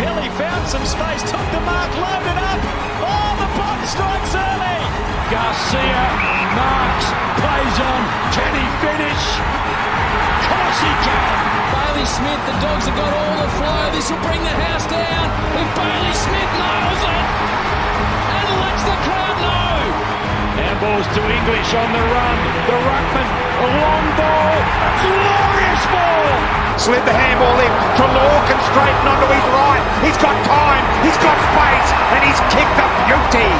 Bontempelli found some space, took the mark, loaded up. Oh, the bot strikes early. Garcia marks, plays on. Can he finish? Of course he can. Bailey Smith, the dogs have got all the flow. This will bring the house down. If Bailey Smith nails it and lets the crowd know. Now balls to English on the run. The ruckman, a long ball, a glorious ball. Slid the handball in. Treloar can straighten onto his right. He's got time. He's got space. And he's kicked a beauty.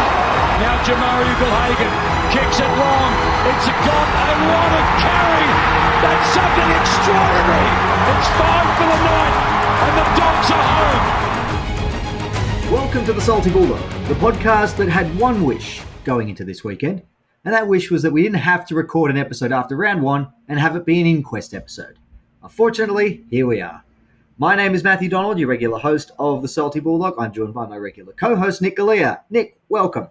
Now Jamarra Ugle-Hagan kicks it long. It's a got a lot of carry. That's something extraordinary. It's five for the night, and the dogs are home. Welcome to the Salty Bulldog, the podcast that had one wish going into this weekend, and that wish was that we didn't have to record an episode after round one and have it be an inquest episode. Unfortunately, here we are. My name is Matthew Donald, your regular host of the Salty Bulldog. I'm joined by my regular co-host Nick Galea. Nick, welcome.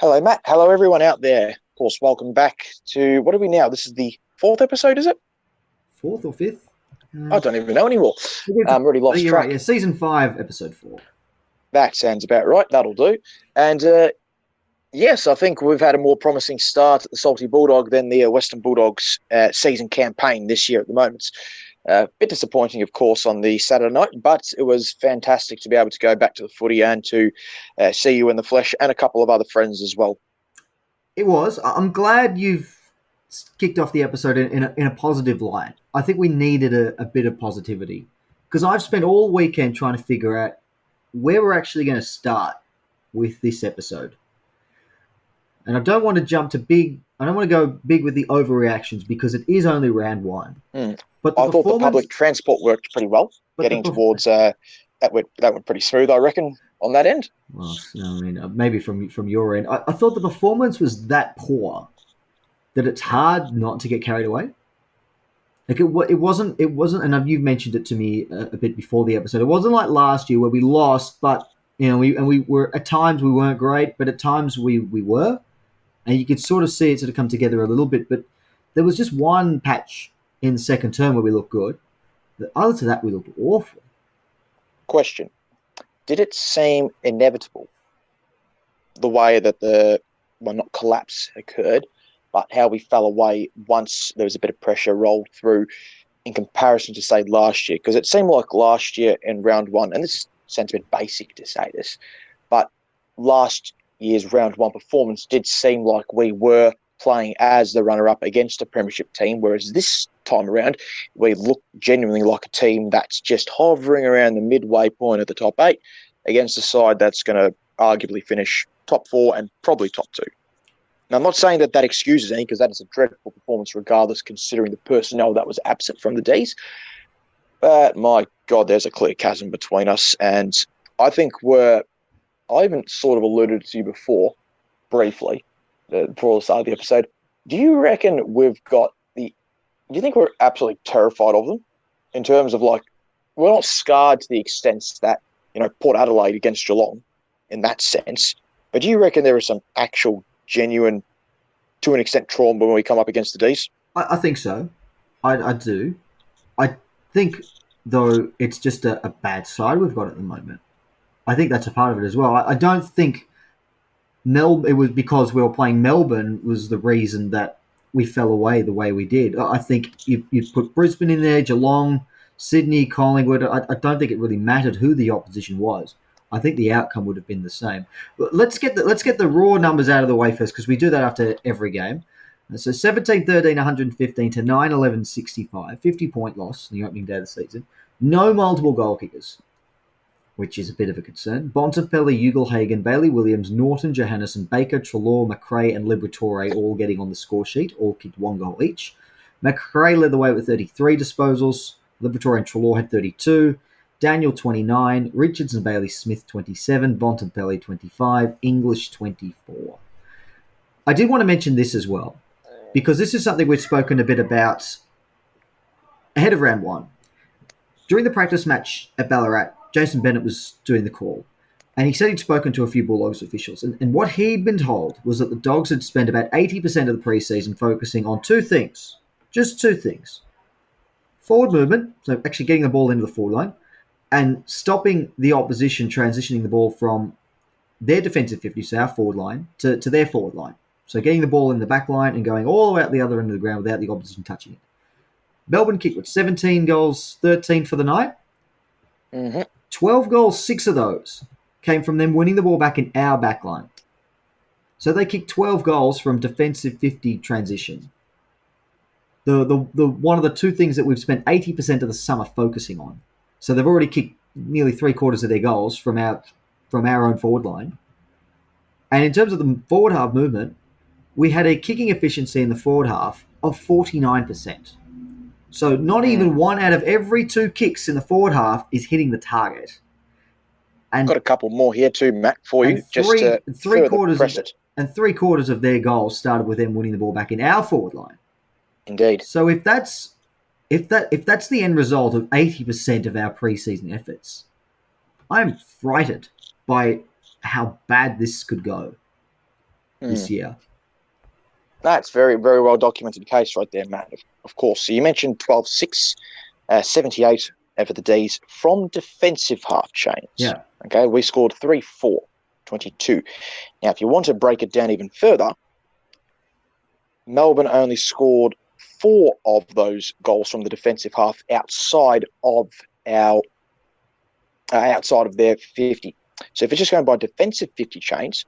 Hello, Matt. Hello, everyone out there. Of course, welcome back to what are we now? This is the fourth episode, is it? Fourth or fifth? I don't even know anymore. I'm already lost You're track. right, yeah, season five, episode four. That sounds about right. That'll do. And uh, yes, I think we've had a more promising start at the Salty Bulldog than the uh, Western Bulldogs uh, season campaign this year at the moment. A bit disappointing, of course, on the Saturday night, but it was fantastic to be able to go back to the footy and to uh, see you in the flesh and a couple of other friends as well. It was. I'm glad you've kicked off the episode in, in, a, in a positive light. I think we needed a, a bit of positivity because I've spent all weekend trying to figure out where we're actually going to start with this episode. And I don't want to jump to big. I don't want to go big with the overreactions because it is only round one. Mm. But the I thought the public transport worked pretty well, but the getting towards uh, that went that went pretty smooth, I reckon, on that end. Well, I mean, uh, maybe from from your end, I, I thought the performance was that poor that it's hard not to get carried away. Like it, it wasn't, it wasn't, and you've mentioned it to me a, a bit before the episode. It wasn't like last year where we lost, but you know, we and we were at times we weren't great, but at times we we were, and you could sort of see it sort of come together a little bit. But there was just one patch in the second term where we looked good. The other to that, we looked awful. Question: Did it seem inevitable the way that the well, not collapse occurred, but how we fell away once there was a bit of pressure rolled through in comparison to say last year? Because it seemed like last year in round one, and this sounds a bit basic to say this, but last year's round one performance did seem like we were playing as the runner-up against a premiership team, whereas this time around we look genuinely like a team that's just hovering around the midway point of the top eight against a side that's going to arguably finish top four and probably top two. Now, I'm not saying that that excuses any because that is a dreadful performance, regardless, considering the personnel that was absent from the D's. But my God, there's a clear chasm between us. And I think we're, I even sort of alluded to you before, briefly, uh, before the start of the episode. Do you reckon we've got the, do you think we're absolutely terrified of them in terms of like, we're not scarred to the extent that, you know, Port Adelaide against Geelong in that sense. But do you reckon there is some actual, genuine, to an extent, trauma when we come up against the D's? I, I think so. I, I do. I think, though, it's just a, a bad side we've got at the moment. I think that's a part of it as well. I, I don't think Mel. It was because we were playing Melbourne was the reason that we fell away the way we did. I think you, you put Brisbane in there, Geelong, Sydney, Collingwood. I, I don't think it really mattered who the opposition was. I think the outcome would have been the same. But let's get the, let's get the raw numbers out of the way first because we do that after every game. So 17 13, 115 to 9 11, 65. 50 point loss in the opening day of the season. No multiple goal kickers, which is a bit of a concern. Bontempelli, Ugle-Hagan, Bailey Williams, Naughton, Johannisen, Baker, Treloar, Macrae, and Liberatore all getting on the score sheet, all kicked one goal each. Macrae led the way with 33 disposals. Liberatore and Treloar had 32. Daniel 29, Richards and Bailey Smith 27, Bontempelli 25, English 24. I did want to mention this as well because this is something we've spoken a bit about ahead of round one. During the practice match at Ballarat, Jason Bennett was doing the call, and he said he'd spoken to a few Bulldogs officials, and, and what he'd been told was that the Dogs had spent about 80% of the preseason focusing on two things, just two things forward movement, so actually getting the ball into the forward line, and stopping the opposition transitioning the ball from their defensive 50, so our forward line, to, to their forward line. So getting the ball in the back line and going all the way out the other end of the ground without the opposition touching it. Melbourne kicked with 17 goals, 13 for the night. hmm 12 goals, six of those came from them winning the ball back in our back line. So they kicked 12 goals from defensive 50 transition. The, the, the one of the two things that we've spent 80% of the summer focusing on. So they've already kicked nearly three quarters of their goals from our from our own forward line. And in terms of the forward half movement, we had a kicking efficiency in the forward half of 49%. So not even one out of every two kicks in the forward half is hitting the target. And Got a couple more here too, Matt, for you. And just three- three quarters of- and three quarters of their goals started with them winning the ball back in our forward line. Indeed. So if that's if that if that's the end result of eighty percent of our preseason efforts, I'm frightened by how bad this could go Hmm. this year. That's very, very well documented case right there, Matt. Of, of course. So you mentioned 12 6, uh, 78 for the D's from defensive half chains. Yeah. Okay. We scored 3 4, 22. Now, if you want to break it down even further, Melbourne only scored four of those goals from the defensive half outside of our uh, outside of their 50. So if it's just going by defensive 50 chains,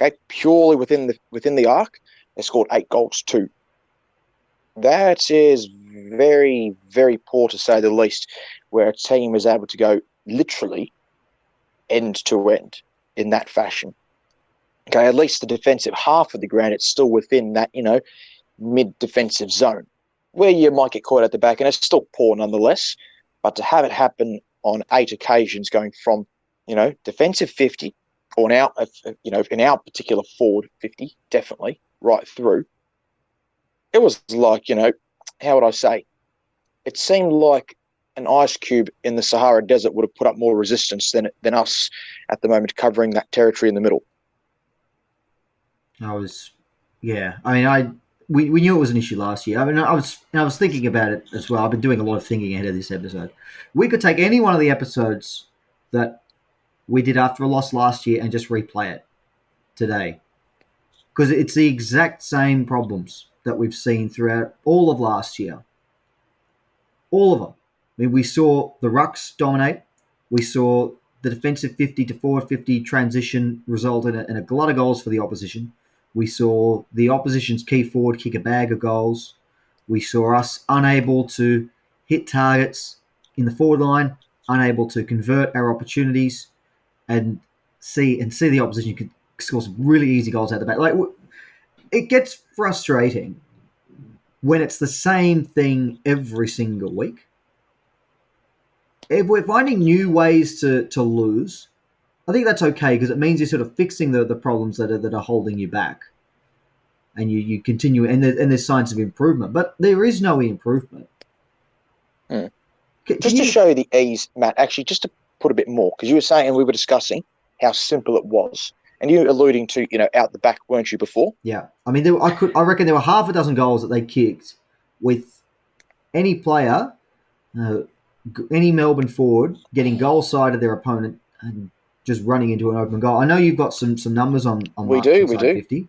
okay, purely within the within the arc, they scored eight goals too. That is very, very poor to say the least, where a team is able to go literally end to end in that fashion. Okay, at least the defensive half of the ground, it's still within that, you know, mid defensive zone where you might get caught at the back, and it's still poor nonetheless. But to have it happen on eight occasions, going from, you know, defensive 50 or now, uh, you know, in our particular forward 50, definitely right through. It was like, you know, how would I say? It seemed like an ice cube in the Sahara Desert would have put up more resistance than than us at the moment covering that territory in the middle. I was, yeah. I mean, I we, we knew it was an issue last year. I mean, I was I was thinking about it as well. I've been doing a lot of thinking ahead of this episode. We could take any one of the episodes that we did after a loss last year and just replay it today, because it's the exact same problems that we've seen throughout all of last year. All of them. I mean, we saw the rucks dominate. We saw the defensive 50 to forward 50 transition result in a, in a glut of goals for the opposition. We saw the opposition's key forward kick a bag of goals. We saw us unable to hit targets in the forward line, unable to convert our opportunities, and see and see the opposition could score some really easy goals out the back. Like it gets frustrating when it's the same thing every single week. If we're finding new ways to, to lose, I think that's okay because it means you're sort of fixing the, the problems that are that are holding you back, and you, you continue and there, and there's signs of improvement, but there is no improvement. Hmm. Can- can Just to show you the ease, Matt, actually, just to put a bit more, because you were saying and we were discussing how simple it was. And you were alluding to, you know, out the back, weren't you, before? Yeah, I mean, there, were- I could, I reckon there were half a dozen goals that they kicked with any player, uh, any Melbourne forward getting goal side of their opponent and just running into an open goal. I know you've got some some numbers on on We do, we do. Fifty.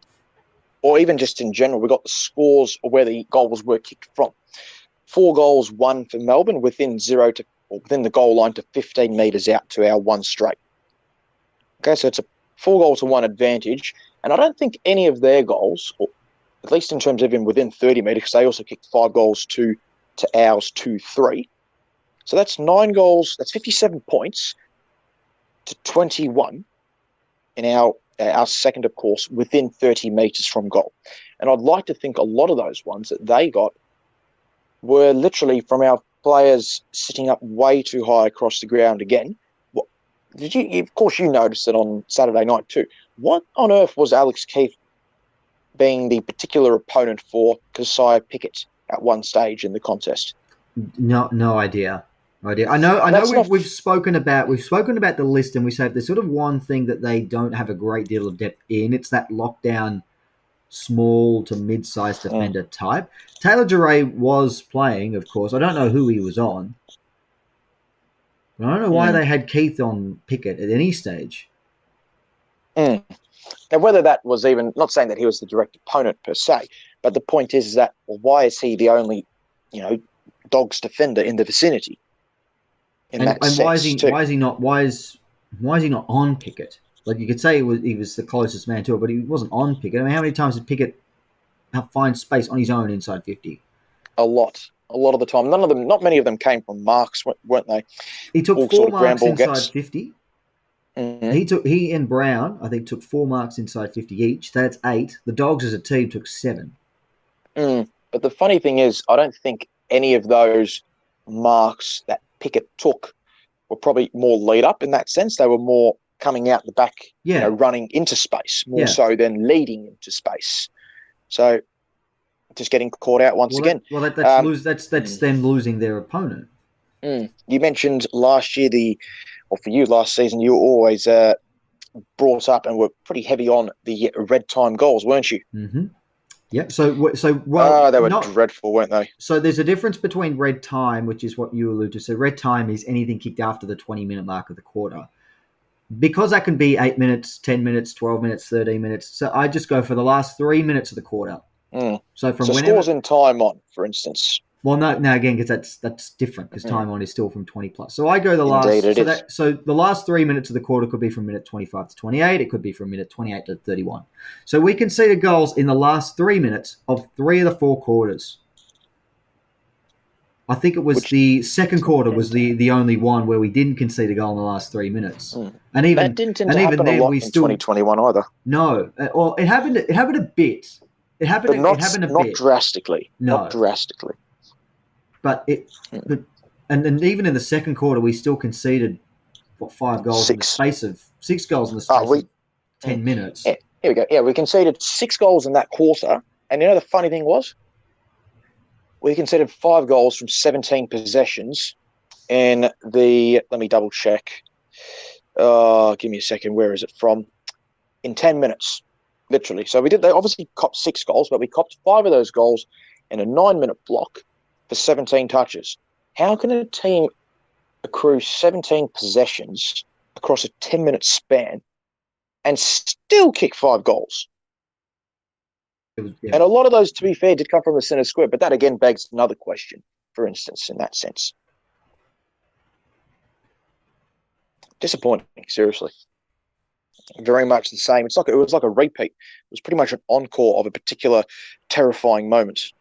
Or even just in general, we've got the scores where the goals were kicked from. Four goals, one for Melbourne within zero to, or within the goal line to 15 metres out to our one straight. Okay, so it's a four goal to one advantage. And I don't think any of their goals, or at least in terms of even within 30 metres, because they also kicked five goals to, to ours, two, three. So that's nine goals, that's 57 points to 21 in our our second, of course, within 30 metres from goal. And I'd like to think a lot of those ones that they got were literally from our players sitting up way too high across the ground again. Did you? Of course, you noticed it on Saturday night too. What on earth was Alex Keith being the particular opponent for Kysaiah Pickett at one stage in the contest? No, no idea. No idea. I know. I know. We've, not- we've spoken about we've spoken about the list, and we say there's sort of one thing that they don't have a great deal of depth in, it's that lockdown, small to mid-sized mm. defender type. Taylor Duryea was playing, of course. I don't know who he was on, I don't know why Mm. they had Keith on Pickett at any stage. Mm. Now, whether that was even not saying that he was the direct opponent per se, but the point is, is that well, why is he the only, you know, dogs defender in the vicinity? In and and why is he too. why is he not why is why is he not on Pickett? Like you could say he was he was the closest man to it, but he wasn't on Pickett. I mean, how many times did Pickett have- find space on his own inside fifty? a lot, a lot of the time. None of them, not many of them, came from marks, weren't- they? He took All four sort of marks inside gets. fifty. Mhm. He took he and Brown, I think, took four marks inside fifty each. That's eight. The Dogs as a team took seven. Mm. But the funny thing is, I don't think any of those marks that Pickett took were probably more lead up in that sense. They were more coming out the back, Yeah, you know, running into space more Yeah. so than leading into space. So just getting caught out once well, again. well, that, that's Um, lose. That's that's them losing their opponent. Mm. You mentioned last year the, or for you last season, you were always uh, brought up and were pretty heavy on the red time goals, weren't you? hmm Yep. So so well, oh, they were not, dreadful, weren't they? So there's a difference between red time, which is what you alluded to. So red time is anything kicked after the 20 minute mark of the quarter. Because that can be 8 minutes, 10 minutes, 12 minutes, 13 minutes. So I just go for the last 3 minutes of the quarter. Mm. So from So whenever scores in time on, for instance. Well, no, no, again, because that's that's different because Mm. time on is still from 20 plus. So I go the last Indeed, it so is. that so the last 3 minutes of the quarter could be from minute 25 to 28, it could be from minute 28 to 31. So we can see the goals in the last 3 minutes of 3 of the 4 quarters. I think it was Which- the second quarter was the the only one where we didn't concede a goal in the last 3 minutes. Mm. And even that didn't tend and even then lot we still 2021 either. no, uh, well it happened it happened a bit. It happened But not, it happened a not bit. drastically. No. Not drastically. But it, Mm. but, and, and even in the second quarter, we still conceded what five goals six. in the space of six goals in the space Oh, we- of ten minutes. Yeah. Here we go. Yeah, we conceded six goals in that quarter. And you know the funny thing was? We conceded five goals from 17 possessions in the, let me double check. Uh, give me a second. Where is it from? In 10 minutes, literally. So we did, they obviously copped six goals, but we copped five of those goals in a nine minute block for 17 touches. How can a team accrue 17 possessions across a 10 minute span and still kick five goals? Was, yeah. And a lot of those, to be fair, did come from the centre square. But that again begs another question, for instance, in that sense. Disappointing, seriously. Very much the same. It's like it was like a repeat. It was pretty much an encore of a particular terrifying moment.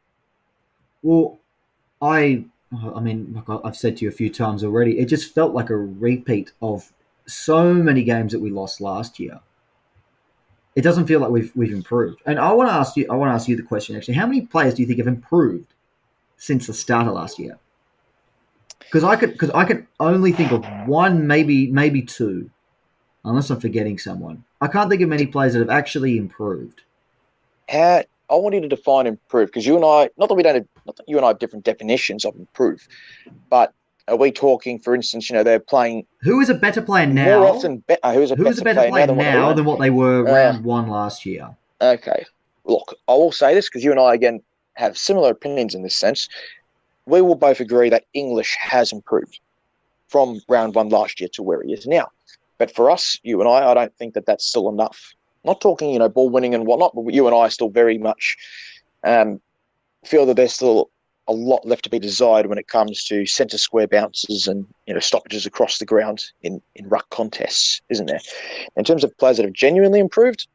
Well, I, I mean, like I've said to you a few times already, it just felt like a repeat of so many games that we lost last year. It doesn't feel like we've we've improved. And I want to ask you, I want to ask you the question actually: How many players do you think have improved since the start of last year? Because I could, because I can only think of one, maybe maybe two, unless I'm forgetting someone. I can't think of many players that have actually improved. How I want you to define improve because you and I, not that we don't, have, not that you and I have different definitions of improve, but are we talking, for instance, you know, they're playing Who is a better player now? more often. Be- uh, who's a Who's better, a better player than what they now were? than what they were Uh, round one last year? Okay. Look, I will say this because you and I, again, have similar opinions in this sense. We will both agree that English has improved from round one last year to where he is now. But for us, you and I, I don't think that that's still enough. Not talking, you know, ball winning and whatnot, but you and I still very much um, feel that there's still a lot left to be desired when it comes to centre square bounces and you know stoppages across the ground in in ruck contests, isn't there? In terms of players that have genuinely improved,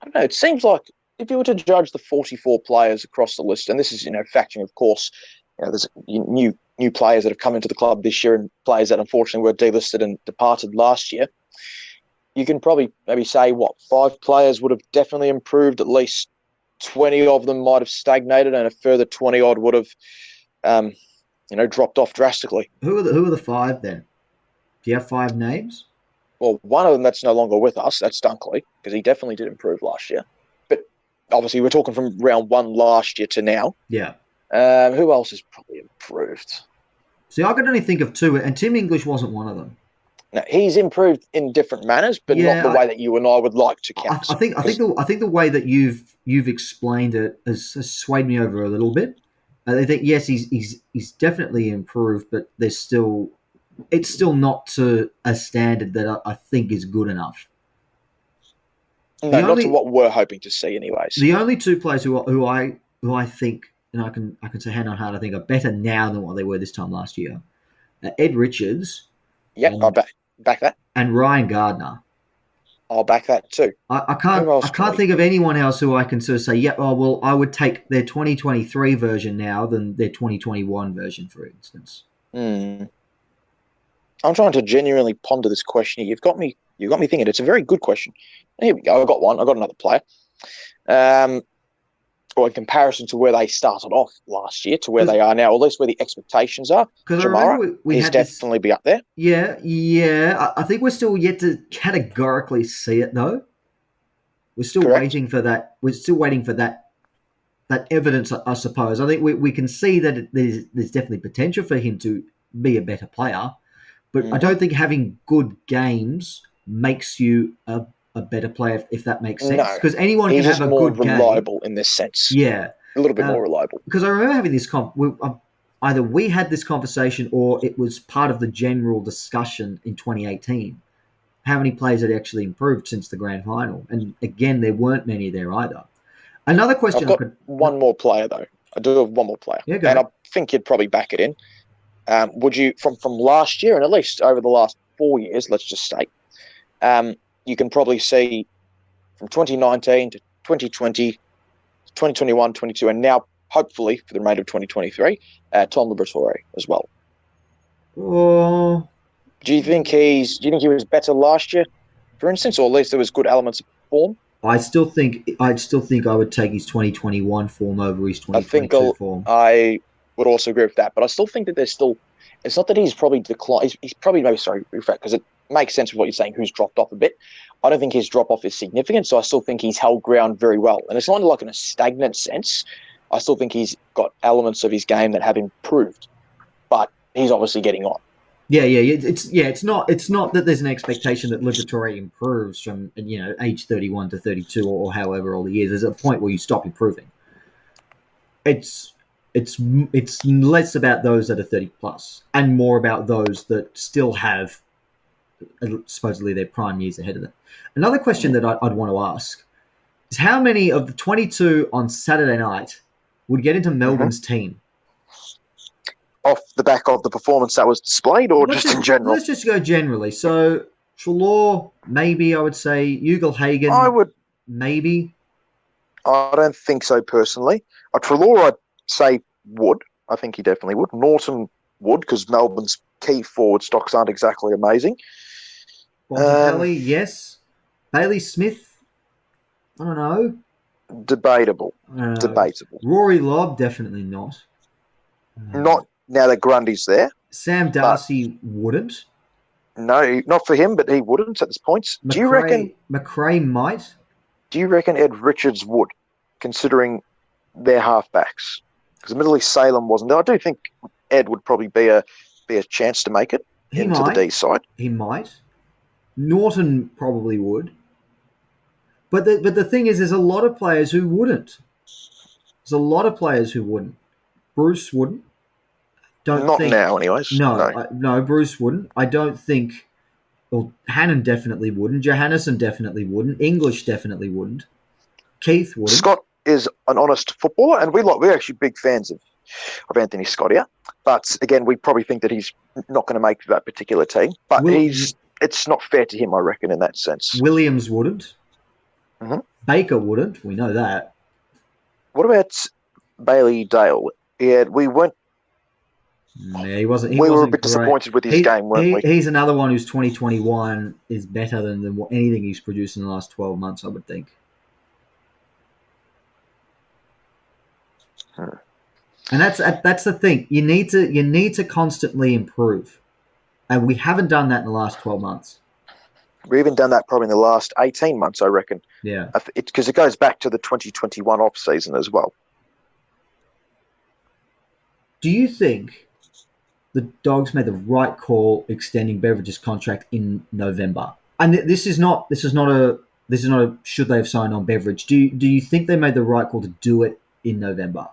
I don't know. It seems like if you were to judge the 44 players across the list, and this is, you know, factoring, of course, you know, there's new new players that have come into the club this year and players that unfortunately were delisted and departed last year. You can probably maybe say what five players would have definitely improved. At least 20 of them might have stagnated, and a further 20 odd would have, um, you know, dropped off drastically. Who are the who are the five then? Do you have five names? Well, one of them that's no longer with us, that's Dunkley, because he definitely did improve last year. But obviously, we're talking from round one last year to now. Yeah. Um, who else has probably improved? See, I could only think of two, and Tim English wasn't one of them. Now, he's improved in different manners, but Yeah, not the I- way that you and I would like to I, count. I think I think the I think the way that you've you've explained it has, has swayed me over a little bit. I think yes, he's he's he's definitely improved, but there's still it's still not to a standard that I, I think is good enough. No, The not only- to what we're hoping to see, anyways. The only two players who who I who I think and I can I can say hand on heart I think are better now than what they were this time last year, are Ed Richards yep, um, I'll back, back that. and Ryan Gardner. I'll back that too. I, I can't I can can't think of anyone else who I can sort of say yeah oh well I would take their 2023 version now than their 2021 version for instance. Hmm. I'm trying to genuinely ponder this question. You've got me. You've got me thinking. It's a very good question. Here we go. I've got one. I've got another player. Um, in comparison to where they started off last year to where they are now, or at least where the expectations are, Because I we, we he's had this, definitely be up there. Yeah, yeah. I, I think we're still yet to categorically see it though. We're still Correct. waiting for that. We're still waiting for that that evidence, I, I suppose. I think we, we can see that it, there's there's definitely potential for him to be a better player, but I Mhm. don't think having good games makes you a, a better player. If, if that makes sense, No. because anyone can have a more good game. reliable in this sense. Yeah, A little bit Uh, more reliable. because I remember having this comp. we, um, either we had this conversation or it was part of the general discussion in 2018. How many players had actually improved since the grand final? And again, there weren't many there either. Another question I've I got could, one more player though. I do have one more player, Yeah, and I think you'd probably back it in. Um, would you from from last year and at least over the last four years? Let's just say, um, you can probably see from 2019 to 2020, 2021, 22, and now hopefully for the remainder of 2023, uh, Tom Liberatore as well. oh, Do you think he's? Do you think he was better last year, for instance, or at least there was good elements of form? I still think I still think I would take his 2021 form over his I think 2022 I think form. I would also agree with that, but I still think that there's still. It's not that he's probably declined. He's, he's probably maybe sorry, because it makes sense with what you're saying. Who's dropped off a bit? I don't think his drop off is significant, so I still think he's held ground very well. And it's not like in a stagnant sense. I still think he's got elements of his game that have improved, but he's obviously getting on. Yeah, yeah, it's yeah, it's not it's not that there's an expectation that Liberatore improves from you know age 31 to 32 or, or however old he is. There's a point where you stop improving. It's it's it's less about those that are 30 plus and more about those that still have supposedly their prime years ahead of them. Another question that I'd want to ask is how many of the 22 on Saturday night would get into Melbourne's mm-hmm. team? Off the back of the performance that was displayed, or Let's just in general, Let's just go generally. So Treloar, maybe I would say Ugle I would. maybe. I don't think so personally. A Treloar, I'd say would. I think he definitely would. Naughton would because Melbourne's key forward stocks aren't exactly amazing. Bontempelli, yes. Bailey Smith, I don't know. Debatable. Don't know. Debatable. Rory Lobb, definitely not. Uh, Not now that Grundy's there. Sam Darcy wouldn't. No, not for him, but he wouldn't at this point. Do you reckon? Macrae might? Do you reckon Ed Richards would, considering their halfbacks? Because admittedly Salem wasn't there. I do think Ed would probably be a be a chance to make it He into might. the D side. He might. Naughton probably would. But the, but the thing is, there's a lot of players who wouldn't. There's a lot of players who wouldn't. Bruce wouldn't. Don't Not think, now, anyways. No, no. I, no, Bruce wouldn't. I don't think. Well, Hannan definitely wouldn't. Johannisen definitely wouldn't. English definitely wouldn't. Keith wouldn't. Scott is an honest footballer, and we like we're actually big fans of of Anthony Scott here. But again, we probably think that he's not going to make that particular team. But Will- he's it's not fair to him, I reckon, in that sense. Williams wouldn't. Mhm. Baker wouldn't. We know that. What about Bailey Dale? Yeah, we weren't. Yeah, he wasn't. He we were a bit great. disappointed with his He- game, weren't he- we? He's another one who's 2021 is better than, than anything he's produced in the last 12 months, I would think. And that's uh, that's the thing. You need to you need to constantly improve, and we haven't done that in the last 12 months. We've even done that probably in the last eighteen months, I reckon, Yeah. because it, goes back to the 2021 off season as well. Do you think the Dogs made the right call extending Beveridge's contract in November? And th- this is not this is not a this is not a should they have signed on Beveridge. Do you, do you think they made the right call to do it in November?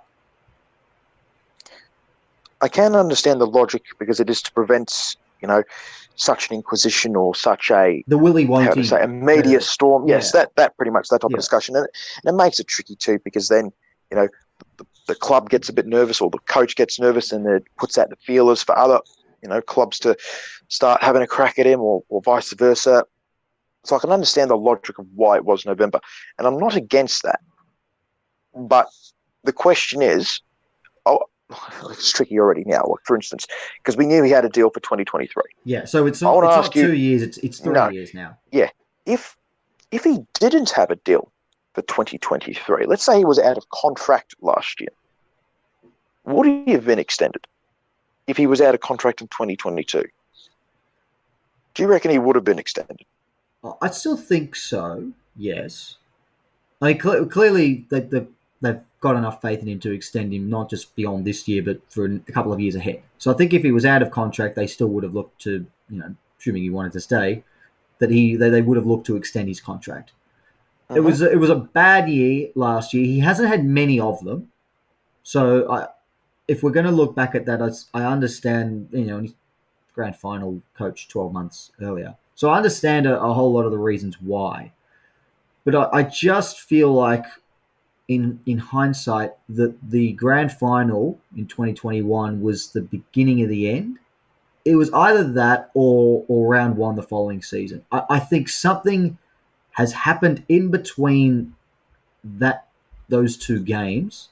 I can understand the logic because it is to prevent you know, such an inquisition or such a The Willy how to say a media Yeah. storm. Yes, Yeah. that that pretty much that type Yeah. of discussion, and it, and it makes it tricky too because then you know the, the club gets a bit nervous or the coach gets nervous and it puts out the feelers for other you know clubs to start having a crack at him or, or vice versa. So I can understand the logic of why it was November, and I'm not against that. But the question is, oh, it's tricky already now. Like for instance, because we knew he had a deal for 2023. Yeah, so it's I not, it's not you- two years, it's, it's three No. years now. Yeah, if if he didn't have a deal for 2023, let's say he was out of contract last year, would he have been extended if he was out of contract in 2022? Do you reckon he would have been extended? Oh, I still think so. Yes. Like cle clearly, they, they, they've got enough faith in him to extend him not just beyond this year, but for a couple of years ahead. So I think if he was out of contract, they still would have looked to, you know, assuming he wanted to stay, that he they, they would have looked to extend his contract. It Mhm. was it was a bad year last year. He hasn't had many of them. So I, if we're going to look back at that, I understand. You know, he's grand final coach twelve months earlier, so I understand a, a whole lot of the reasons why. But I, I just feel like, in in hindsight, that the grand final in twenty twenty one was the beginning of the end. It was either that or or round one the following season. I, I think something has happened in between that those two games.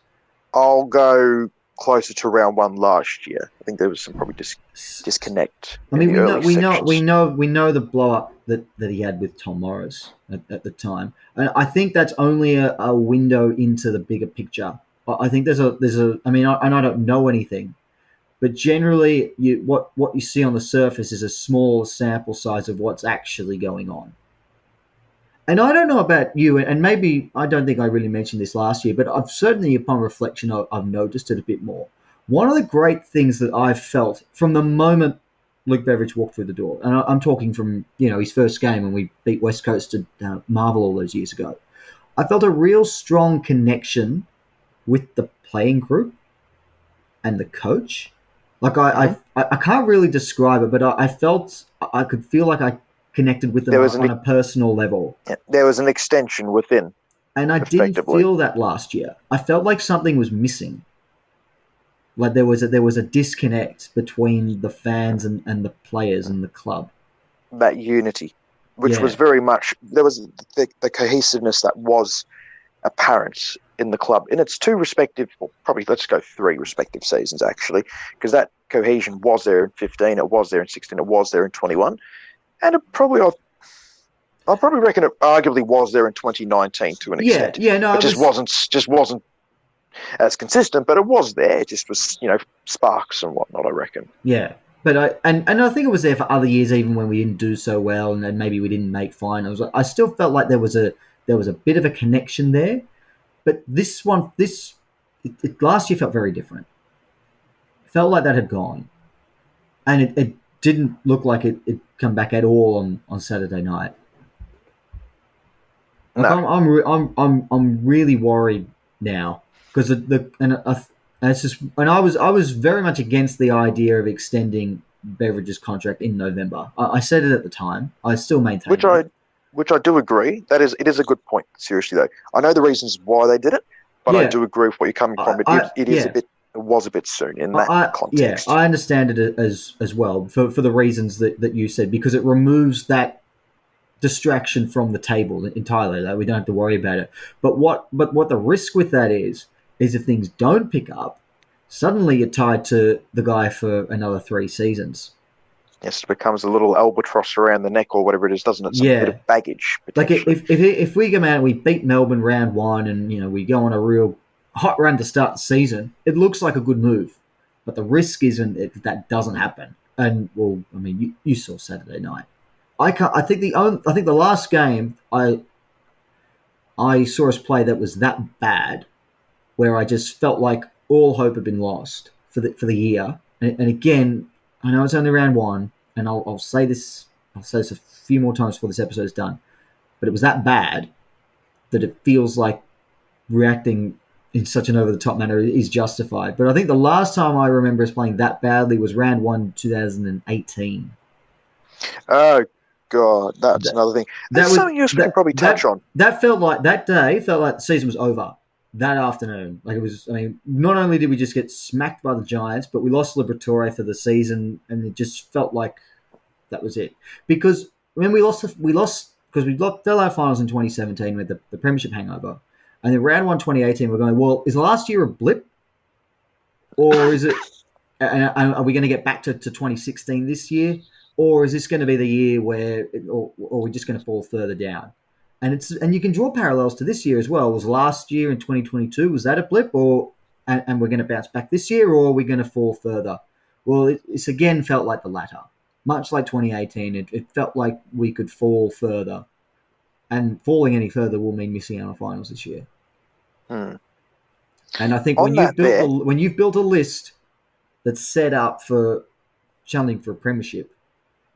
I'll go closer to round one last year. I think there was some probably dis- disconnect. I mean, we know, we know, we know, we know the blow up that, that he had with Tom Morris at, at the time, and I think that's only a, a window into the bigger picture. I think there's a, there's a, I mean, I, and I don't know anything, but generally, you what what you see on the surface is a small sample size of what's actually going on. And I don't know about you, and maybe I don't think I really mentioned this last year, but I've certainly, upon reflection, I've, noticed it a bit more. One of the great things that I've felt from the moment Luke Beveridge walked through the door, and I'm talking from you know his first game when we beat West Coast to uh, Marvel all those years ago, I felt a real strong connection with the playing group and the coach. Like I, I, I can't really describe it, but I, I felt I could feel like I connected with them There was on, an- a personal level. There was an extension within. And I didn't feel that last year. I felt like something was missing. Like there was a, there was a disconnect between the fans and, and the players and the club. that unity, which Yeah. was very much there was the, the cohesiveness that was apparent in the club in its two respective, well, probably let's go three respective seasons actually, because that cohesion was there in 15, it was there in 16, it was there in 21, and it probably I probably reckon it arguably was there in 2019 to an Yeah, extent. yeah, no, it just was- wasn't just wasn't as consistent, but it was there. It just was you know sparks and whatnot. I reckon. Yeah, but I and, and I think it was there for other years, even when we didn't do so well, and then maybe we didn't make finals. I still felt like there was a there was a bit of a connection there. But this one, this it, it, last year felt very different. Felt like that had gone, and it, it didn't look like it it come back at all on, on Saturday night. Like No. I'm I'm, re- I'm I'm I'm really worried now because the, the and I, and it's just and I was I was very much against the idea of extending Beveridge's contract in November. I, I said it at the time. I still maintain which it. I which I do agree. That is, it is a good point. Seriously though, I know the reasons why they did it, but I do agree with what you're coming from. It, I- it, it is yeah. a bit, it was a bit soon in that I, context. Yeah, I understand it as as well for, for the reasons that, that you said because it removes that distraction from the table entirely. Like we don't have to worry about it. But what but what the risk with that is is if things don't pick up, suddenly you're tied to the guy for another three seasons. yes, it becomes a little albatross around the neck or whatever it is, doesn't it? Some Yeah. bit of baggage. Like if, if if we come out and we beat Melbourne round one and you know we go on a real hot run to start the season, it looks like a good move. But the risk isn't that doesn't happen. And well, I mean, you, you saw Saturday night. I can't, I think the only, I think the last game I I saw us play that was that bad, where I just felt like all hope had been lost for the for the year. And, and again, I know it's only round one, and I'll, I'll say this I'll say this a few more times before this episode is done but it was that bad that it feels like reacting in such an over the top manner is justified. But I think the last time I remember us playing that badly was round one, 2018. Oh God, that's That- another thing. that That's was- something that- can probably touch that- on. That felt like that day felt like the season was over that afternoon. Like it was. I mean, not only did we just get smacked by the Giants, but we lost Liberatore for the season, and it just felt like that was it. Because when we lost, we lost because we lost fell out finals in 2017 with the, the Premiership hangover, and then round one 2018, we're going. Well, is last year a blip, or is it? Are we going to get back to, to 2016 this year, or is this going to be the year where, or are we just going to fall further down? And it's and you can draw parallels to this year as well. Was last year in 2022 was that a blip, or and, and we're going to bounce back this year, or are we going to fall further? Well, it, it's again felt like the latter. Much like 2018, it, it felt like we could fall further, and falling any further will mean missing out on finals this year. Hmm. And I think On when you've built there- a, when you've built a list that's set up for challenging for a premiership,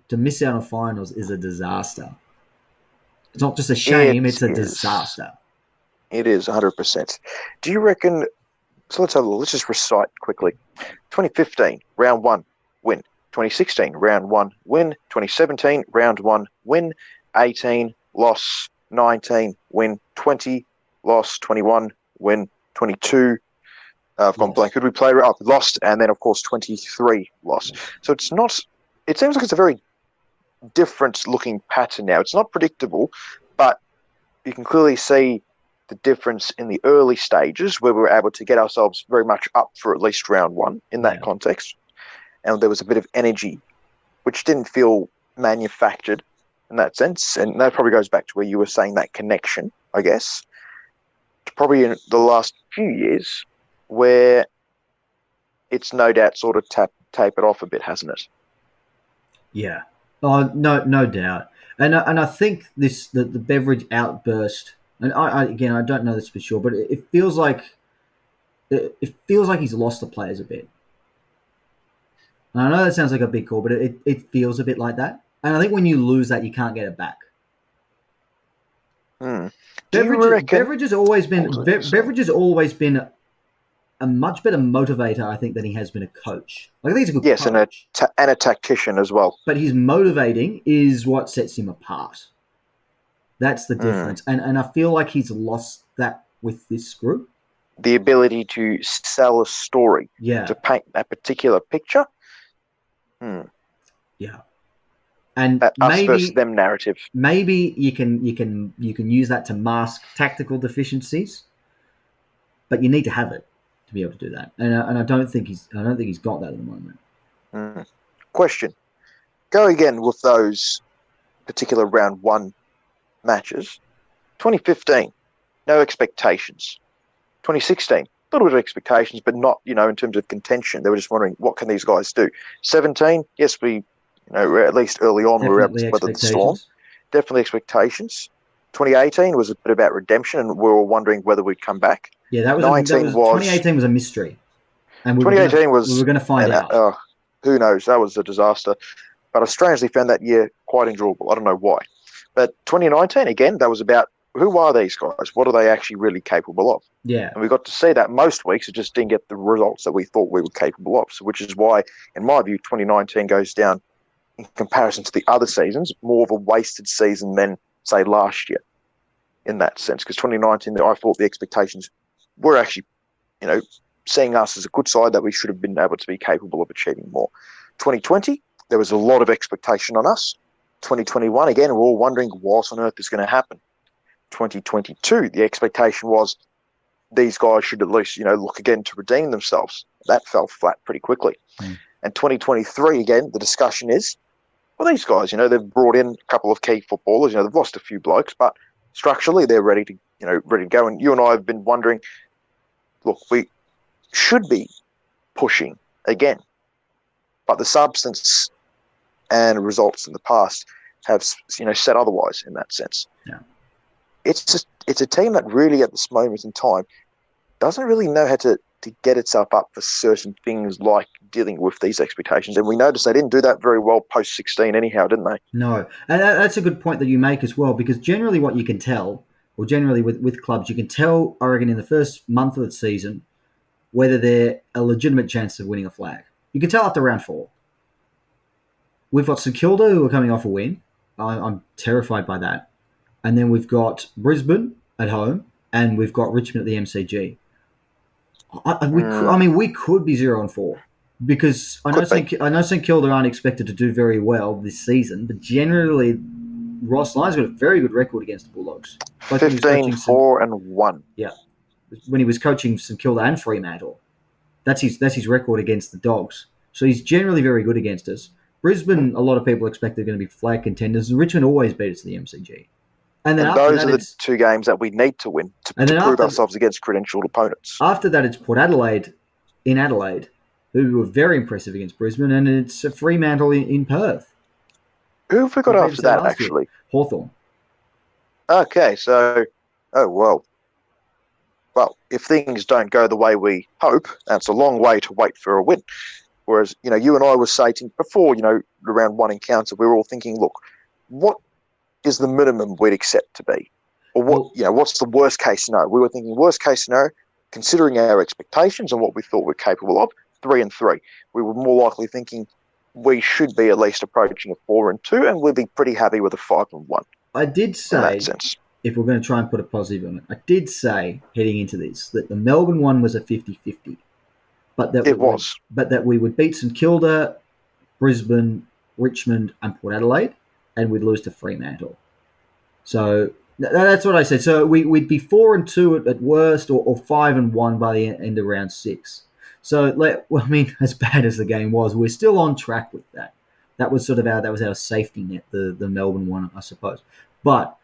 to miss out on finals is a disaster. It's not just a shame; It it's a is. disaster. It is 100%. Do you reckon? So let's have a look. Let's just recite quickly. 2015, round one, win. 2016, round one, win. 2017, round one, win. 18, loss. 19, win. 20, loss. 21, win. 22, uh, I've gone Loss. blank. Who did we play? Up, lost, and then of course 23 loss. So it's not. It seems like it's a very different looking pattern now. It's not predictable, but you can clearly see the difference in the early stages where we were able to get ourselves very much up for at least round one in that Yeah. context, and there was a bit of energy, which didn't feel manufactured in that sense, and that probably goes back to where you were saying that connection, I guess. Probably in the last few years, where it's no doubt sort of tap tapered off a bit, hasn't it? Yeah. Oh no, no doubt. And and I think this the, the Beveridge outburst. And I, I again I don't know this for sure, but it, it feels like it, it feels like he's lost the players a bit. And I know that sounds like a big call, but it, it feels a bit like that. And I think when you lose that, you can't get it back. Hmm. Beveridge, reckon- Beveridge has always been Be- a has always been a much better motivator, I think, than he has been a coach. Like, I think he's a good Yes, and a ta- and a tactician as well. but his motivating is what sets him apart. That's the Mm. difference, and and I feel like he's lost that with this group. The ability to sell a story, Yeah, to paint that particular picture. Hmm. yeah, and maybe versus them narrative. maybe you can you can you can use that to mask tactical deficiencies, but you need to have it to be able to do that. And I, and I don't think he's I don't think he's got that at the moment. Hmm. Question. Go again with those particular round one matches. 2015, no expectations. 2016, a little bit of expectations, but not, you know, in terms of contention. They were just wondering, what can these guys do? 17, yes, we, you know, at least early on, we were able Definitely to weather the storm. Definitely expectations. 2018 was a bit about redemption, and we were wondering whether we'd come back. Yeah, that was, a, that was, was- 2018 was a mystery, and we were 2018 gonna, was we were going to find out. uh, who knows? That was a disaster. But I strangely found that year quite enjoyable. I don't know why. But 2019, again, that was about who are these guys? What are they actually really capable of? yeah, And we got to see that most weeks. It just didn't get the results that we thought we were capable of. So, which is why, in my view, 2019 goes down in comparison to the other seasons, more of a wasted season than, say, last year in that sense. Because 2019, I thought the expectations were actually, you know, seeing us as a good side that we should have been able to be capable of achieving more. 2020, there was a lot of expectation on us. 2021, again, we're all wondering what on earth is going to happen. 2022, the expectation was these guys should at least, you know, look again to redeem themselves. That fell flat pretty quickly. Mm. And 2023, again, the discussion is, well, these guys, you know, they've brought in a couple of key footballers. You know, they've lost a few blokes, but structurally, they're ready to, you know, ready to go. And you and I have been wondering, look, we should be pushing again, but the substance and results in the past have, you know, said otherwise in that sense. Yeah. It's just, it's a team that really, at this moment in time, doesn't really know how to, to get itself up for certain things like dealing with these expectations. And we noticed they didn't do that very well post 16 anyhow, didn't they? no, and that's a good point that you make as well, because generally, what you can tell, or generally with with clubs, you can tell, I reckon, in the first month of the season whether they're a legitimate chance of winning a flag. You can tell after round four. we've got St Kilda who are coming off a win. I'm terrified by that. And then we've got Brisbane at home, and we've got Richmond at the MCG. I, we, could- I hmm. mean, we could be zero and four because I know St, I know St Kilda aren't expected to do very well this season, but generally, Ross Lyon's got a very good record against the Bulldogs. Both when he was 15, coaching St- 4, and 1. Yeah. When he was coaching St Kilda and Fremantle. That's his that's his record against the Dogs. So he's generally very good against us. Brisbane, a lot of people expect they're going to be flag contenders, and Richmond always beat us in the MCG. And then And those are the two games that we need to win to, to prove after- ourselves against credentialed opponents. after that, it's Port Adelaide in Adelaide, who were very impressive against Brisbane, and it's a Fremantle in, in Perth, Who have we got after that, last year. actually? Hawthorn. Okay, so, oh, well. Well, if things don't go the way we hope, that's a long way to wait for a win. Whereas, you know, you and I were saying before, you know, around one encounter, we were all thinking, look, what is the minimum we'd accept to be? Or what, you know, what's the worst case scenario? We were thinking worst case scenario, considering our expectations and what we thought we're capable of, three and three. We were more likely thinking we should be at least approaching a four and two, and we'd be pretty happy with a five and one I did say if we're going to try and put a positive on it, I did say heading into this that the Melbourne one was a 50-50. But that It we would- was. but that we would beat St Kilda, Brisbane, Richmond, and Port Adelaide, and we'd lose to Fremantle. So that's what I said. So we, we'd be four and two at, at worst, or, or five and one by the end of round six. So, like, well, I mean, as bad as the game was, we're still on track with that. That was sort of our that was our safety net, the the Melbourne one, I suppose. But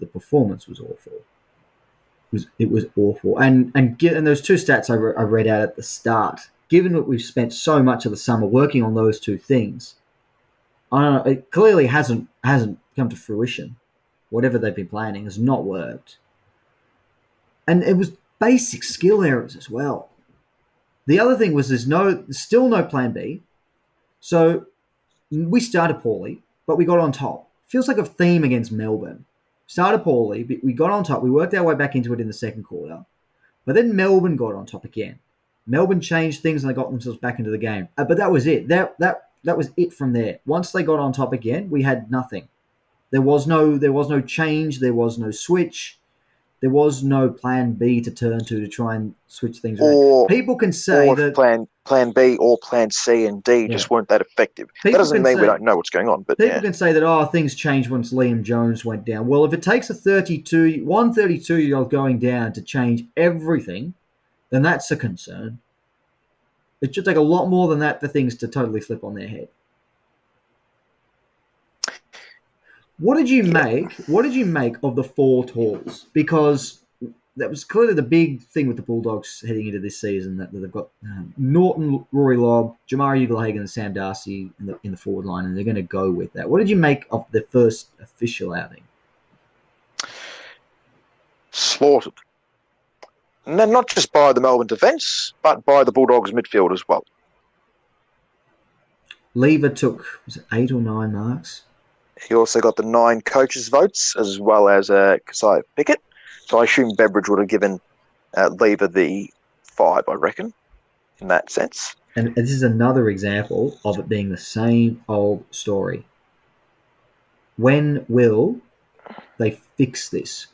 the performance was awful. It was it was awful, and and and those two stats I, re- I read out at the start. Given that we've spent so much of the summer working on those two things, know. It clearly hasn't hasn't come to fruition. Whatever they've been planning has not worked, and it was basic skill errors as well. The other thing was there's no still no plan B, so we started poorly, but we got on top. Feels like a theme against Melbourne. Started poorly, but we got on top. We worked our way back into it in the second quarter, but then Melbourne got on top again. Melbourne changed things and they got themselves back into the game. Uh, but that was it. That that that was it from there. Once they got on top again, we had nothing. There was no there was no change. There was no switch. There was no plan B to turn to to try and switch things around. Or People can say that plan plan B or plan C and D just weren't that effective. People that doesn't mean we don't know what's going on, but People yeah. can say that oh things changed once Liam Jones went down. Well, if it takes a 32 one 32 year old going down to change everything, then that's a concern. It should take a lot more than that for things to totally flip on their head. What did you make? What did you make of the four talls? Because that was clearly the big thing with the Bulldogs heading into this season that, that they've got um, Naughton, Rory Lobb, Jamarra Ugle-Hagan, and Sam Darcy in the in the forward line, and they're going to go with that. What did you make of the first official outing? Slaughtered. And not just by the Melbourne defence, but by the Bulldogs midfield as well. Lever took was it eight or nine marks? He also got the nine coaches' votes as well as uh, Kysaiah Pickett. So I assume Beveridge would have given uh, Lever the five, I reckon, in that sense. And this is another example of it being the same old story. When will they fix this?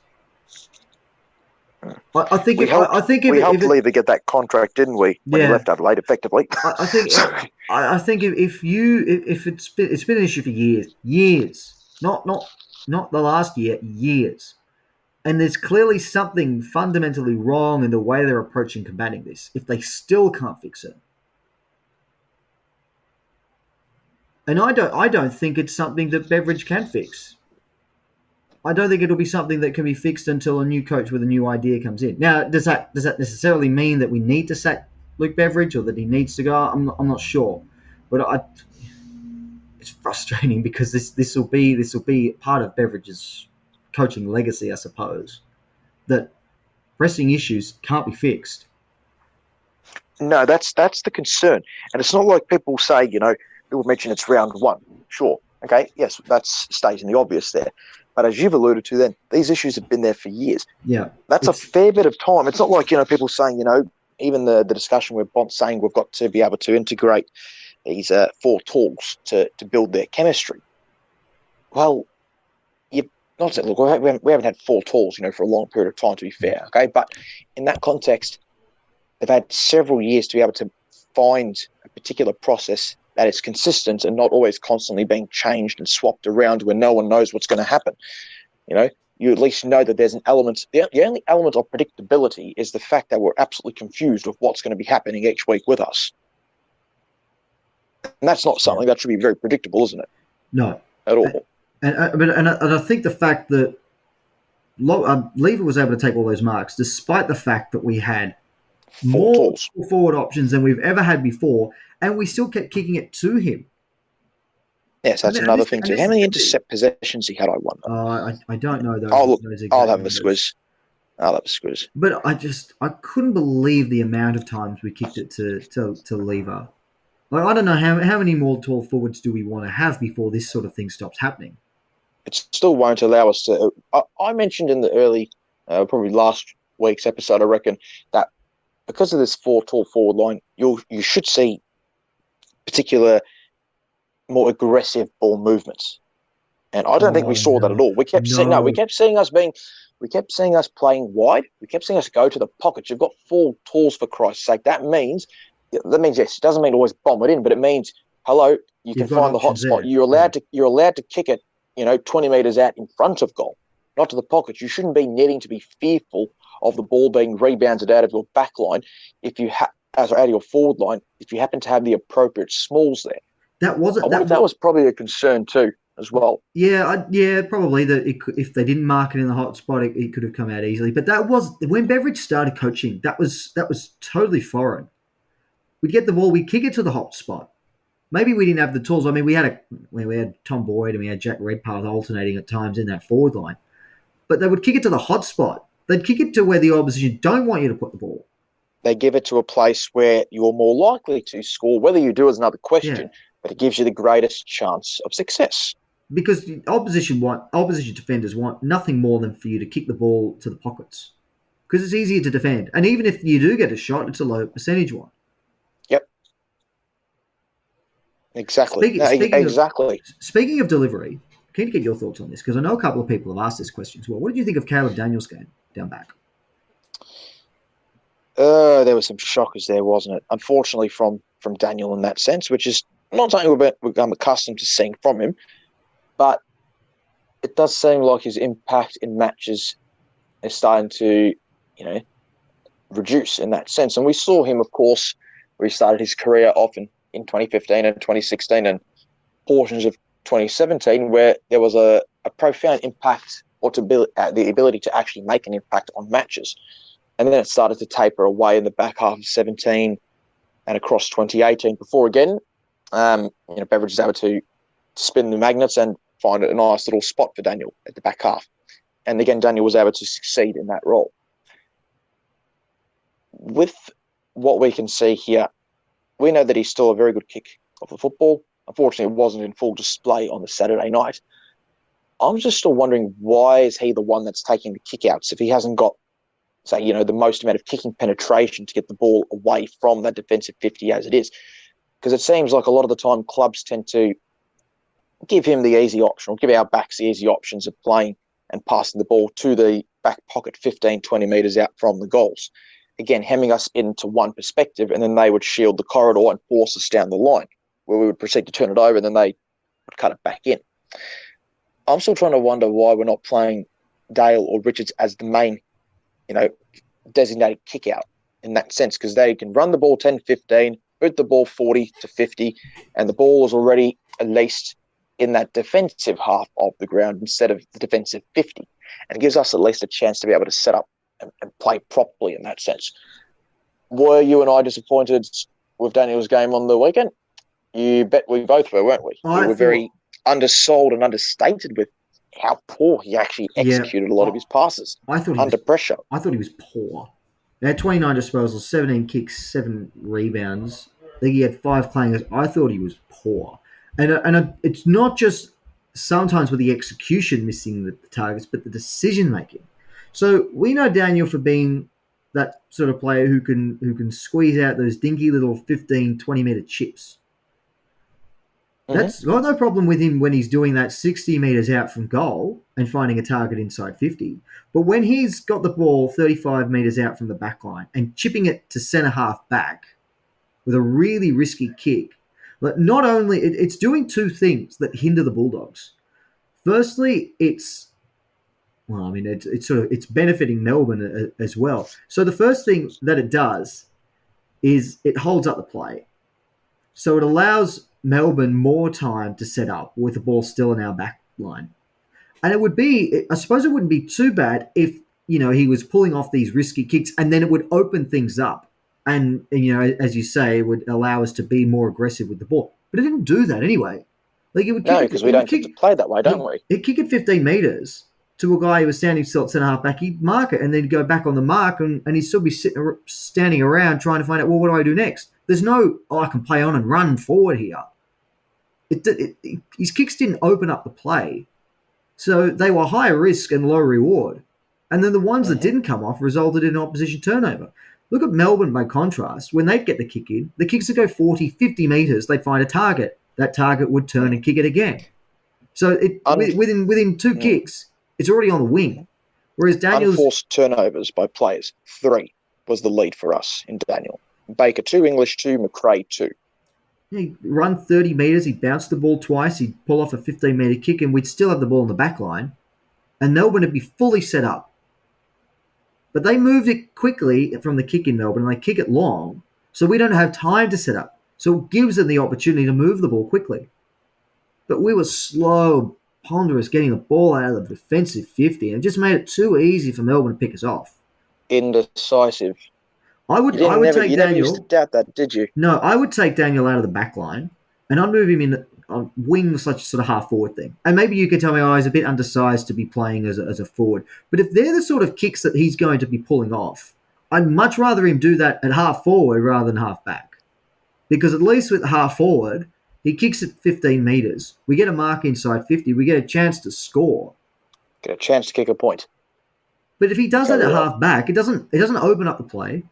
I, I think. We If, helped- I, think if, we helped if it- get that contract, didn't we? When Yeah. he left Adelaide, effectively. I, I think. So- I, I think if, if you if, if it's been it's been an issue for years, years, not not not the last year, years, and there's clearly something fundamentally wrong in the way they're approaching combating this. If they still can't fix it, and I don't I don't think it's something that Beveridge can fix. I don't think it'll be something that can be fixed until a new coach with a new idea comes in. Now, does that does that necessarily mean that we need to sack Luke Beveridge or that he needs to go? I'm not, I'm not sure, but I it's frustrating because this this will be this will be part of Beveridge's coaching legacy, I suppose. That pressing issues can't be fixed. No, that's that's the concern, and it's not like people say, you know, people mention it's round one. Sure, okay, yes, that's stating the obvious there, but as you've alluded to, then these issues have been there for years. Yeah, That's It's- a fair bit of time. It's not like you know people saying, you know, even the the discussion where Bont saying we've got to be able to integrate these uh, four talls to, to build their chemistry. Well, you not to, look, we haven't, we haven't had four talls, you know, for a long period of time. To be fair, okay, but in that context, they've had several years to be able to find a particular process that is consistent and not always constantly being changed and swapped around where no one knows what's going to happen. You know, you at least know that there's an element. The, the only element of predictability is the fact that we're absolutely confused of what's going to be happening each week with us. And that's not something that should be very predictable, isn't it? No, At all. and uh, but and, I- and I think the fact that Lo- um, Lever was able to take all those marks, despite the fact that we had Four more talls. forward options than we've ever had before, and we still kept kicking it to him. Yes, that's and another this- thing too. How many intercept possessions he had, I wonder. Uh, I, I don't know those. I'll look- I'll have a squiz. I'll have a squiz. But I just I couldn't believe the amount of times we kicked it to to, to Lever. Like I don't know how how many more tall forwards do we want to have before this sort of thing stops happening. It still won't allow us to. I, I mentioned in the early, uh, probably last week's episode, I reckon that because of this four tall forward line, you you should see particular more aggressive ball movements. And I don't think we Oh, saw that at all. We kept seeing no, we kept seeing us being we kept seeing us playing wide. We kept seeing us go to the pockets. You've got four talls for Christ's sake. That means that means yes, it doesn't mean always bomb it in, but it means hello, you You've can find the hot spot. You're allowed to you're allowed to kick it, you know, twenty meters out in front of goal, not to the pockets. You shouldn't be needing to be fearful of the ball being rebounded out of your back line if you have as uh, out of your forward line if you happen to have the appropriate smalls there. That wasn't that, that was probably a concern too, as well. Yeah, I, yeah, probably that it if they didn't mark it in the hot spot, it, it could have come out easily. But that was when Beveridge started coaching. That was that was totally foreign. We'd get the ball, we'd kick it to the hot spot. Maybe we didn't have the tools. I mean, we had a we we had Tom Boyd and we had Jack Redpath alternating at times in that forward line, but they would kick it to the hot spot. They'd kick it to where the opposition don't want you to put the ball. They give it to a place where you're more likely to score. Whether you do is another question, Yeah. but it gives you the greatest chance of success. because the opposition want opposition defenders want nothing more than for you to kick the ball to the pockets because it's easier to defend. And even if you do get a shot, it's a low percentage one. Yep. Exactly. Speaking- No, speaking of- exactly. Speaking of delivery, keen to get your thoughts on this because I know a couple of people have asked this question as well. What did you think of Caleb Daniel's game down back? Uh, there were some shockers there, wasn't it? Unfortunately, from from Daniel in that sense, which is not something been- we've accustomed to seeing from him, but it does seem like his impact in matches is starting to, you know, reduce in that sense. And we saw him, of course, where he started his career off in, in 2015 and 2016 and portions of 2017, where there was a, a profound impact or to be, uh, the ability to actually make an impact on matches. And then it started to taper away in the back half of 17 and across 2018 before again, um, you know, Beveridge is able to spin the magnets and find a nice little spot for Daniel at the back half. And again, Daniel was able to succeed in that role. With what we can see here, we know that he's still a very good kick of the football. Unfortunately, it wasn't in full display on the Saturday night. I'm just still wondering why is he the one that's taking the kickouts if he hasn't got say, you know, the most amount of kicking penetration to get the ball away from that defensive 50 as it is. Because it seems like a lot of the time clubs tend to give him the easy option or give our backs the easy options of playing and passing the ball to the back pocket 15, 20 metres out from the goals. Again, hemming us into one perspective, and then they would shield the corridor and force us down the line, where we would proceed to turn it over, and then they would cut it back in. I'm still trying to wonder why we're not playing Dale or Richards as the main you know, designated kick out in that sense because they can run the ball 10 15, boot the ball 40 to 50, and the ball is already at least in that defensive half of the ground instead of the defensive 50. And it gives us at least a chance to be able to set up and, and play properly in that sense. Were you and I disappointed with Daniel's game on the weekend? You bet we both were, weren't we? I we were thought- very undersold and understated with how poor he actually Yeah. executed a lot of his passes I thought he under was, pressure. I thought he was poor. He had 29 disposals, 17 kicks, seven rebounds. I think he had five clangers. I thought he was poor, and uh, and uh, it's not just sometimes with the execution missing the, the targets, but the decision making. So we know Daniel for being that sort of player who can who can squeeze out those dinky little 15, 20 meter chips. Mm-hmm. That's got no problem with him when he's doing that 60 metres out from goal and finding a target inside 50. But when he's got the ball 35 metres out from the back line and chipping it to centre half back with a really risky kick, but not only it, it's doing two things that hinder the Bulldogs. Firstly, it's well, I mean, it's, it's sort of it's benefiting Melbourne a- as well. So the first thing that it does is it holds up the play. So it allows Melbourne more time to set up with the ball still in our back line. And it would be, I suppose it wouldn't be too bad if, you know, he was pulling off these risky kicks and then it would open things up. And, you know, as you say, it would allow us to be more aggressive with the ball. But it didn't do that anyway. Like it would No, kick it- because we don't kick, get to play that way, don't we? He'd kick it 15 metres to a guy who was standing still at centre half back. He'd mark it and then go back on the mark and, and he'd still be sitting, ar- uh, standing around trying to find out, well, what do I do next? There's no, oh, I can play on and run forward here. It, it, it, his kicks didn't open up the play. So they were high risk and low reward. And then the ones that didn't come off resulted in opposition turnover. Look at Melbourne by contrast. When they'd get the kick in, the kicks would go 40, 50 metres, they'd find a target. That target would turn and kick it again. So it Un- within within two Mm. kicks, it's already on the wing. Whereas Daniels, Unforced turnovers by players. Three was the lead for us in Daniel. Baker two, English two, Macrae two. He'd run 30 metres, he'd bounce the ball twice, he'd pull off a 15 metre kick, and we'd still have the ball in the back line. And Melbourne would be fully set up. But they moved it quickly from the kick in Melbourne, and they kick it long, so we don't have time to set up. So it gives them the opportunity to move the ball quickly. But we were slow, ponderous, getting the ball out of the defensive 50, and it just made it too easy for Melbourne to pick us off. Indecisive. I would, I would never, take you never Daniel. used to doubt that, did you? No, I would take Daniel out of the back line and I'd move him in on wing such sort of half forward thing. And maybe you could tell me, oh, he's a bit undersized to be playing as a, as a forward. But if they're the sort of kicks that he's going to be pulling off, I'd much rather him do that at half forward rather than half back. Because at least with half forward, he kicks at 15 metres. We get a mark inside 50. We get a chance to score. Get a chance to kick a point. But if he does Go that at half back, it doesn't it doesn't open up the play.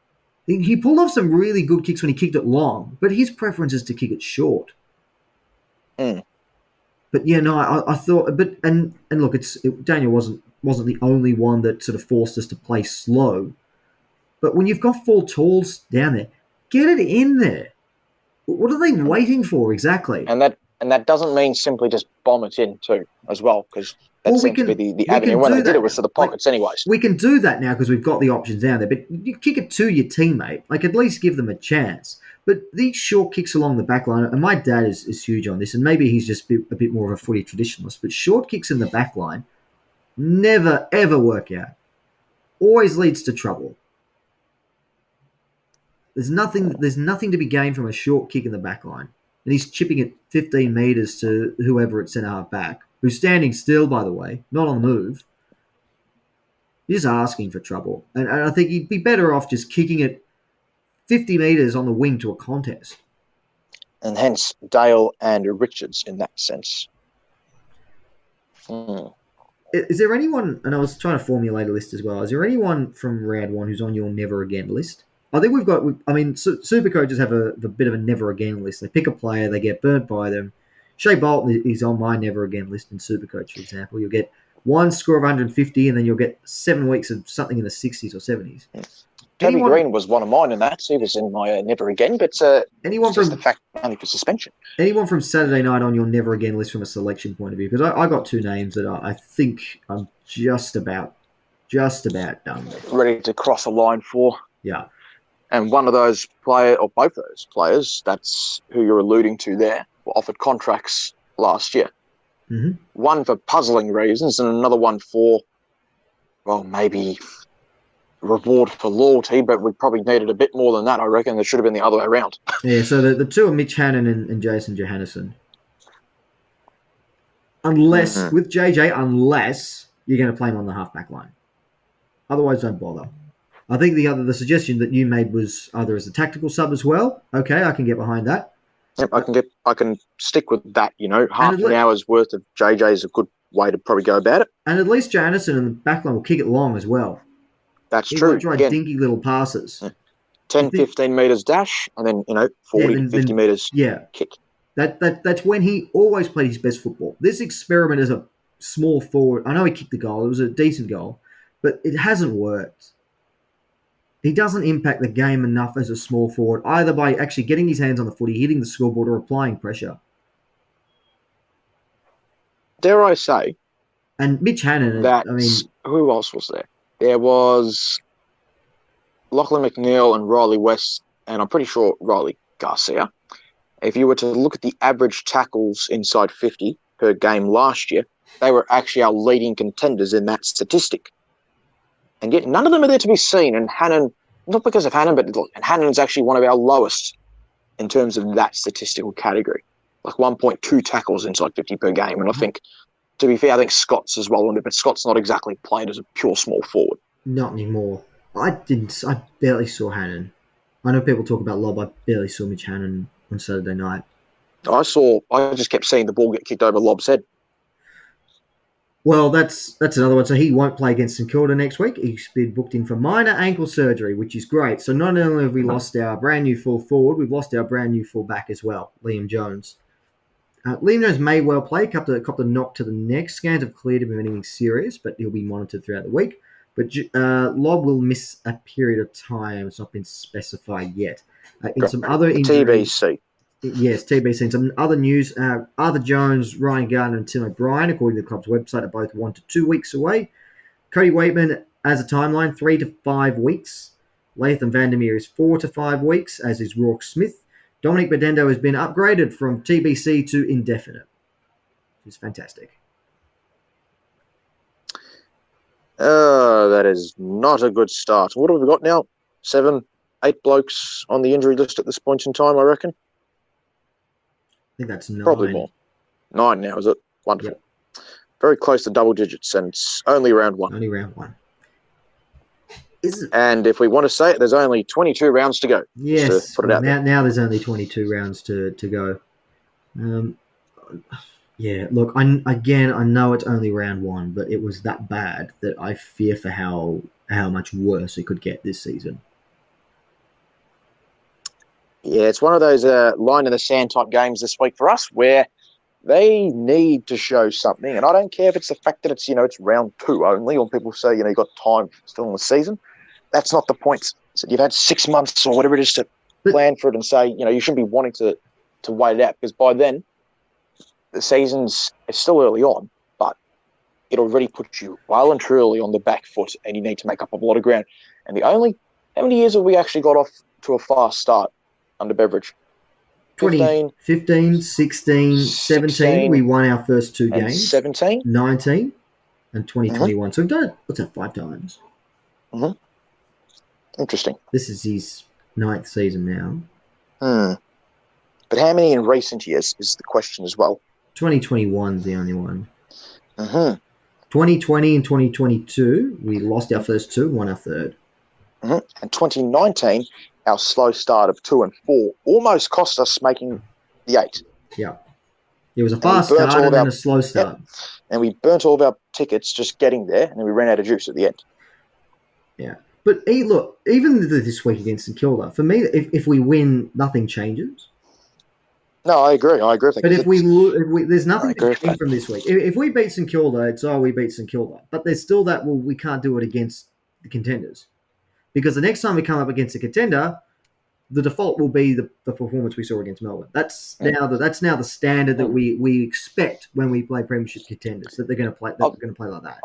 He, pulled off some really good kicks when he kicked it long, but his preference is to kick it short. Mm. But yeah, no, I, I thought, but and and look, it's it, Daniel wasn't wasn't the only one that sort of forced us to play slow. But when you've got four talls down there, get it in there. What are they waiting for exactly? And that and that doesn't mean simply just bomb it in too, as well, because that Well, we seems can- to be the, the avenue. When they did it was to the now. Like- pockets, anyways. We can do that now because we've got the options down there. But you kick it to your teammate, like at least give them a chance. But these short kicks along the back line, and my dad is, is huge on this, and maybe he's just a bit, a bit more of a footy traditionalist. But short kicks in the back line never ever work out. Always leads to trouble. There's nothing. There's nothing to be gained from a short kick in the back line, and he's chipping it 15 meters to whoever at centre half back, who's standing still, by the way, not on the move. He's asking for trouble, and, and I think he'd be better off just kicking it 50 meters on the wing to a contest. And hence Dale and Richards in that sense. Hmm. Is there anyone? And I was trying to formulate a list as well. Is there anyone from round one who's on your never again list? I think we've got. I mean, super coaches have a, a bit of a never again list. They pick a player, they get burnt by them. Shai Bolton is on my never again list in super coach, for example. You'll get one score of 150, and then you'll get seven weeks of something in the 60s or 70s. Toby Anyone- Greene was one of mine in that. He was in my uh, never again, but uh, Anyone it's just from the fact only for suspension. anyone from Saturday night on your never again list from a selection point of view? Because I, I got two names that I, I think I'm just about, just about done with. Ready to cross a line for. Yeah. And one of those player or both those players, that's who you're alluding to there, were offered contracts last year. Mhm. One for puzzling reasons, and another one for, well, maybe reward for loyalty. But we probably needed a bit more than that. I reckon there should have been the other way around. Yeah, so the, the two are Mitch Hannan and, and Jason Johannisen. Unless, Mhm. with JJ, unless you're going to play him on the halfback line. Otherwise, don't bother. I think the other the suggestion that you made was either as a tactical sub as well. Okay, I can get behind that. Yep, I can get, I can stick with that. You know, half an look- hour's worth of JJ is a good way to probably go about it. And at least Johannisen and the back line will kick it long as well. That's He true. won't try Again, dinky little passes. 10, think- 15 meters dash, and then you know 40, then- 50 then- meters Yeah, kick. That, that that's when he always played his best football. This experiment as a small forward, I know he kicked the goal. It was a decent goal, but it hasn't worked. He doesn't impact the game enough as a small forward, either by actually getting his hands on the footy, hitting the scoreboard, or applying pressure. Dare I say And Mitch Hannan, that? I mean, who else was there? There was Lachlan McNeil and Rhylee West, and I'm pretty sure Riley Garcia. If you were to look at the average tackles inside 50 per game last year, they were actually our leading contenders in that statistic. And yet none of them are there to be seen. And Hannan, not because of Hannan, but look, and Hannan's actually one of our lowest in terms of that statistical category. Like 1.2 tackles inside 50 per game. And I mm-hmm. think, to be fair, I think Scott's as well on it, but Scott's not exactly played as a pure small forward. not anymore. I didn't. I barely saw Hannan. I know people talk about Lobb. I barely saw Mitch Hannan on Saturday night. I saw, I just kept seeing the ball get kicked over Lobb's head. Well, that's that's another one. So he won't play against St Kilda next week. He's been booked in for minor ankle surgery, which is great. So not only have we lost our brand new full forward, we've lost our brand new full back as well, Liam Jones. Uh, Liam Jones may well play. Copped a, copped a knock to the neck. Scans have cleared him of anything serious, but he'll be monitored throughout the week. But uh, Lobb will miss a period of time. It's not been specified yet. Uh, in some other injuries, TBC. Yes, TBC. And some other news. Uh, Arthur Jones, Ryan Gardner, and Tim O'Brien, according to the club's website, are both one to two weeks away. Cody Weightman has a timeline, three to five weeks. Laitham Vandermeer is four to five weeks, as is Rourke Smith. Dominic Bedendo has been upgraded from TBC to indefinite. Is fantastic. Oh, that is not a good start. What have we got now? Seven, eight blokes on the injury list at this point in time, I reckon. I think that's nine. Probably more. Nine now, is it? Wonderful. Very close to double digits, and it's only round one. Only round one. Is it? And if we want to say it, there's only 22 rounds to go. Yes. put it out now, now there's only 22 rounds to, to go. Um, yeah, look, I, again, I know it's only round one, but it was that bad that I fear for how how much worse it could get this season. Yeah, it's one of those uh, line in the sand type games this week for us where they need to show something. And I don't care if it's the fact that it's, you know, it's round two only, or people say, you know, you've got time still in the season. That's not the point. So you've had six months or whatever it is to plan for it and say, you know, you shouldn't be wanting to, to wait it out because by then the season's it's still early on, but it already puts you well and truly on the back foot and you need to make up a lot of ground. And the only, how many years have we actually got off to a fast start under Beveridge. 20, 15 15, 16, 17, 16, we won our first two games. 17? 19 and 2021. So we've done it, what's that, five times? Interesting. This is his ninth season now. Hmm. But how many in recent years is the question as well. 2021 is the only one. hmm 2020 and 2022, we lost our first two, won our third. And 2019, our slow start of two and four almost cost us making the eight. Yeah. It was a fast start and then our- a slow start. And we burnt all of our tickets just getting there, and then we ran out of juice at the end. Yeah. But hey, look, even this week against St Kilda, for me, if, if we win, nothing changes. No, I agree. I agree. But if we, lo- if we there's nothing to gain from this week. If, if we beat St Kilda, it's oh we beat St Kilda. But there's still that well we can't do it against the contenders because the next time we come up against a contender, the default will be the, the performance we saw against Melbourne. That's now the that's now the standard that we we expect when we play Premiership contenders that they're going to play that they're going to play like that.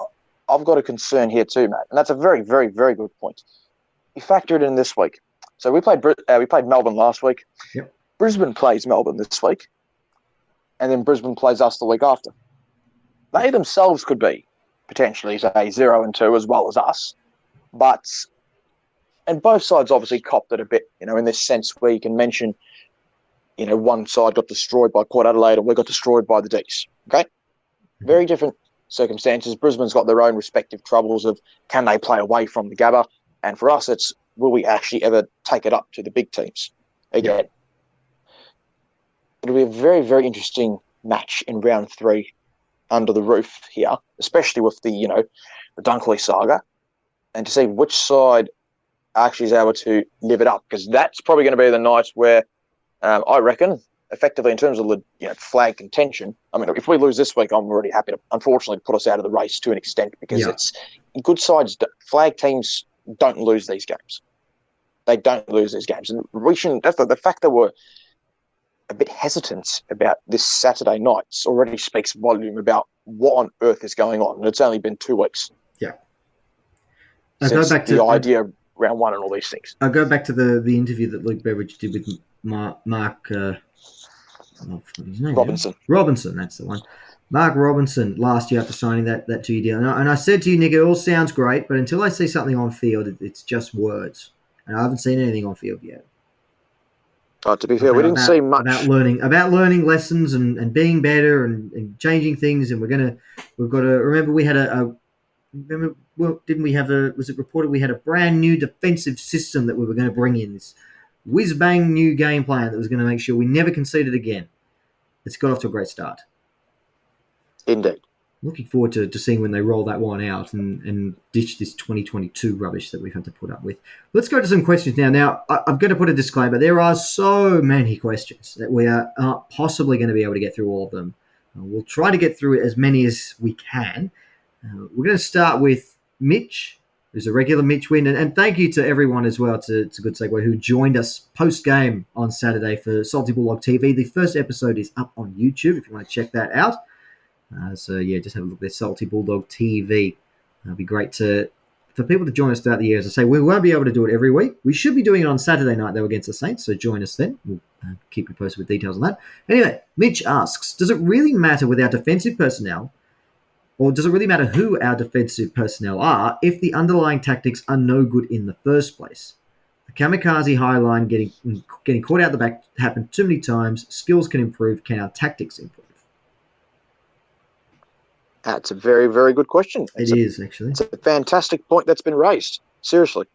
I've got a concern here too, Matt, and that's a very, very, very good point. You factor it in this week. So we played uh, we played Melbourne last week. Yep. Brisbane plays Melbourne this week, and then Brisbane plays us the week after. They themselves could be potentially say zero and two as well as us, but and both sides obviously copped it a bit, you know, in this sense where you can mention, you know, one side got destroyed by Port Adelaide and we got destroyed by the Dees. Okay, mm-hmm. very different circumstances. Brisbane's got their own respective troubles of can they play away from the Gabba, and for us, it's will we actually ever take it up to the big teams again? It'll be a very, very interesting match in round three under the roof here, especially with the you know the Dunkley saga, and to see which side actually is able to live it up because that's probably going to be the night where um, I reckon effectively in terms of the you know, flag contention. I mean, if we lose this week, I'm already happy to unfortunately put us out of the race to an extent because Yeah. it's good sides. Flag teams don't lose these games. They don't lose these games, and we shouldn't. That's the, the fact that we're a bit hesitant about this Saturday night already speaks volume about what on earth is going on. And it's only been two weeks I go since back the to I, idea round one and all these things. I go back to the the interview that Luke Beveridge did with Mark. Mark uh, oh, I forgot his name. Robinson. Robinson, that's the one. Mark Robinson last year after signing that that two year deal, and I, and I said to you, Nick, it all sounds great, but until I see something on field, it, it's just words, and I haven't seen anything on field yet. Uh, to be fair, we didn't see much. about learning about learning lessons and, and being better and, and changing things, and we're gonna we've got to remember we had a, a remember well didn't we have a was it reported we had a brand new defensive system that we were going to bring in this whiz bang new game plan that was going to make sure we never conceded again. It's got off to a great start. Indeed. looking forward to, to seeing when they roll that one out and, and ditch this 2022 rubbish that we've had to put up with. Let's go to some questions now. Now, I, I'm going to put a disclaimer. There are so many questions that we are not possibly going to be able to get through all of them. Uh, we'll try to get through as many as we can. Uh, we're going to start with Mitch, who's a regular Mitch win. And, and thank you to everyone as well, to, a good segue, who joined us post game on Saturday for Salty Bulldog TV. The first episode is up on YouTube if you want to check that out. Uh, so yeah, just have a look there, Salty Bulldog TV. It'd be great to for people to join us throughout the year. As I say, we won't be able to do it every week. We should be doing it on Saturday night though against the Saints. So join us then. We'll uh, keep you posted with details on that. Anyway, Mitch asks, does it really matter with our defensive personnel, or does it really matter who our defensive personnel are if the underlying tactics are no good in the first place? The kamikaze high line getting getting caught out the back happened too many times. Skills can improve. Can our tactics improve? That's a very, very good question. It It's a, actually. it's a fantastic point that's been raised. Seriously.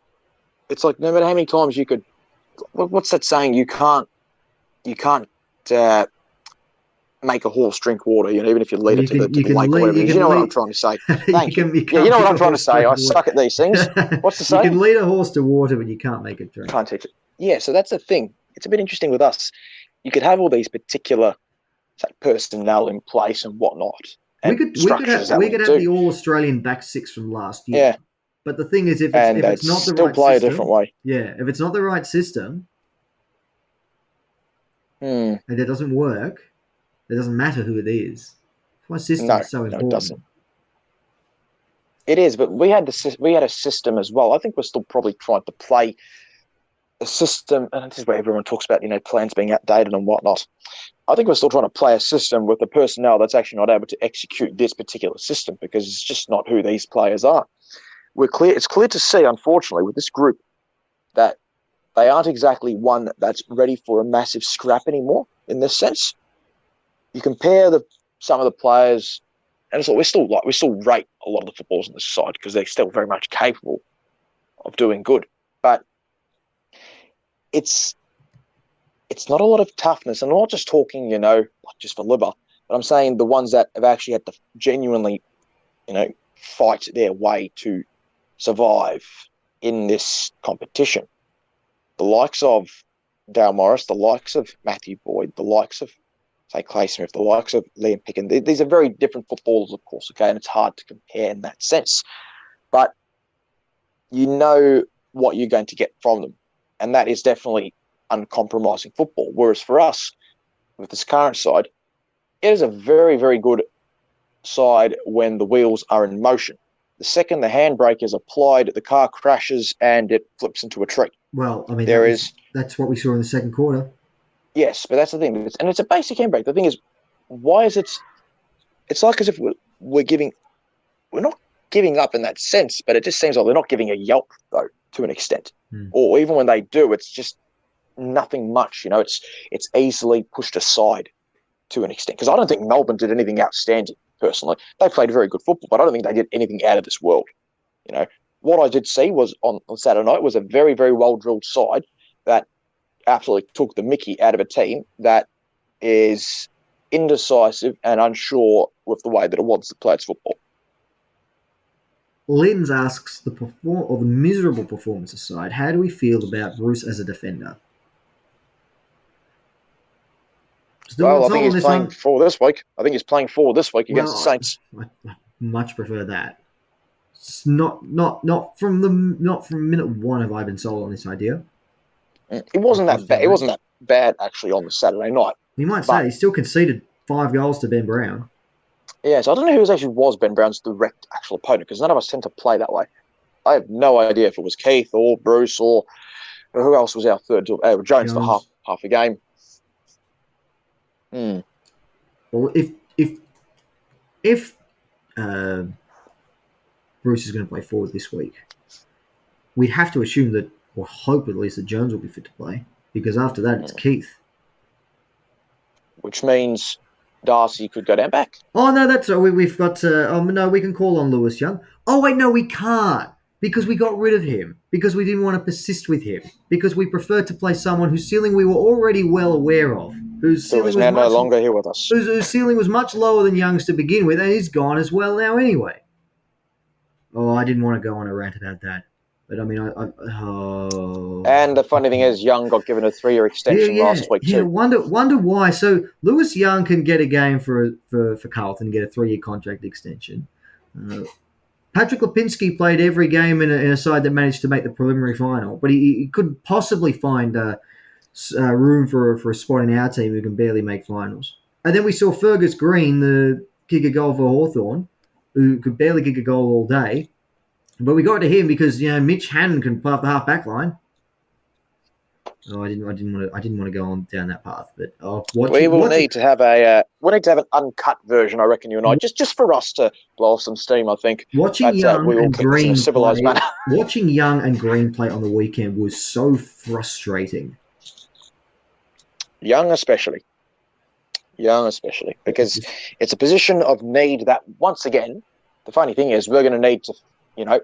It's like no matter how many times you could. What's that saying? You can't. You can't uh, make a horse drink water, you know, even if you lead You it to can- the, to you the lake lead- or whatever. you it is. can You know what I'm trying to say. you Thank can, you Yeah, you know what I'm trying to say. I suck at these things. What's the saying? You can lead a horse to water, but you can't make it drink. can't teach it. Yeah, so that's the thing. It's a bit interesting with us. You could have all these particular say, personnel in place and whatnot. We could we could have, we could have do. the All Australian back six from last year. Yeah, But the thing is, if it's, and if it's not the still right play system, a different way. yeah, if it's not the right system Hmm. and it doesn't work, it doesn't matter who it is. Why system No, is so no, it important. doesn't. It is, but we had the we had a system as well. I think we're still probably trying to play a system, and this is where everyone talks about you know plans being outdated and whatnot. I think we're still trying to play a system with the personnel that's actually not able to execute this particular system because it's just not who these players are. We're clear. It's clear to see, unfortunately, with this group that they aren't exactly one that's ready for a massive scrap anymore. In this sense, you compare the some of the players and so we're still like we still rate a lot of the footballers on this side because they're still very much capable of doing good. But it's it's not a lot of toughness. And I'm not just talking, you know, just for liver, but I'm saying the ones that have actually had to genuinely, you know, fight their way to survive in this competition. The likes of Dale Morris, the likes of Matthew Boyd, the likes of say Clay Smith, the likes of Liam Picken. These are very different footballers, of course, okay, and it's hard to compare in that sense. But you know what you're going to get from them, and that is definitely uncompromising football. Whereas for us, with this current side, it is a very, very good side when the wheels are in motion. The second the handbrake is applied, the car crashes and it flips into a tree. Well, I mean, There that was- is that's what we saw in the second quarter. Yes, but that's the thing, It's- and it's a basic handbrake. The thing is, why is it? It's like as if we're, we're giving, we're not giving up in that sense, but it just seems like they're not giving a yelp though, to an extent. Hmm. Or even when they do, it's just nothing much. You know, it's it's easily pushed aside to an extent. Because I don't think Melbourne did anything outstanding. Personally, they played very good football, but I don't think they did anything out of this world. You know, what I did see was on, on Saturday night was a very very well drilled side that absolutely took the mickey out of a team that is indecisive and unsure with the way that it wants to play its football. Lins asks the perform or the miserable performance aside, how do we feel about Bruce as a defender? Still well, I think he's playing one. for this week. I think he's playing for this week against Well, the Saints. I, I much prefer that. It's not not not from the not from minute one have I been sold on this idea. It wasn't that bad. It wasn't that bad actually on the Saturday night. You might But- say he still conceded five goals to Ben Brown. Yeah, so I don't know who actually was Ben Brown's direct actual opponent because none of us tend to play that way. I have no idea if it was Keath or Bruce or, or who else was our third. Uh, Jones, for half half a game. Hmm. Well, if if if uh, Bruce is going to play forward this week, we'd have to assume that, or hope at least that Jones will be fit to play, because after that it's Keath. Which means Darcy could go down back. Oh no, that's we, we've got. Uh, oh no, we can call on Lewis Young. Oh wait, no, we can't because we got rid of him because we didn't want to persist with him because we preferred to play someone whose ceiling we were already well aware of, whose So ceiling was now much, no longer here with us. whose, whose ceiling was much lower than Young's to begin with, and he's gone as well now anyway. Oh, I didn't want to go on a rant about that, but I mean, I. I oh. And the funny thing is, Young got given a three-year extension last week yeah. too. Wonder wonder why. So Lewis Young can get a game for for for Carlton and get a three year contract extension. Uh, Patrick Lipinski played every game in a, in a side that managed to make the preliminary final, but he, he couldn't possibly find uh, uh, room for for a spot in our team who can barely make finals. And then we saw Fergus Greene, the kick a goal for Hawthorn, who could barely kick a goal all day. But we got to him because you know Mitch Hannan can play off the half back line. Oh, I didn't. I didn't want to. I didn't want to go on down that path. But uh, watching, We will need to have a uh, we need to have an uncut version, I reckon, you and I, just just for us to blow off some steam. I think watching That's, uh, Young we and keep this in a Greene civilised play, manner. watching Young and Greene play on the weekend was so frustrating. young, especially young, especially because it's a position of need. That once again, the funny thing is, we're going to need to, you know,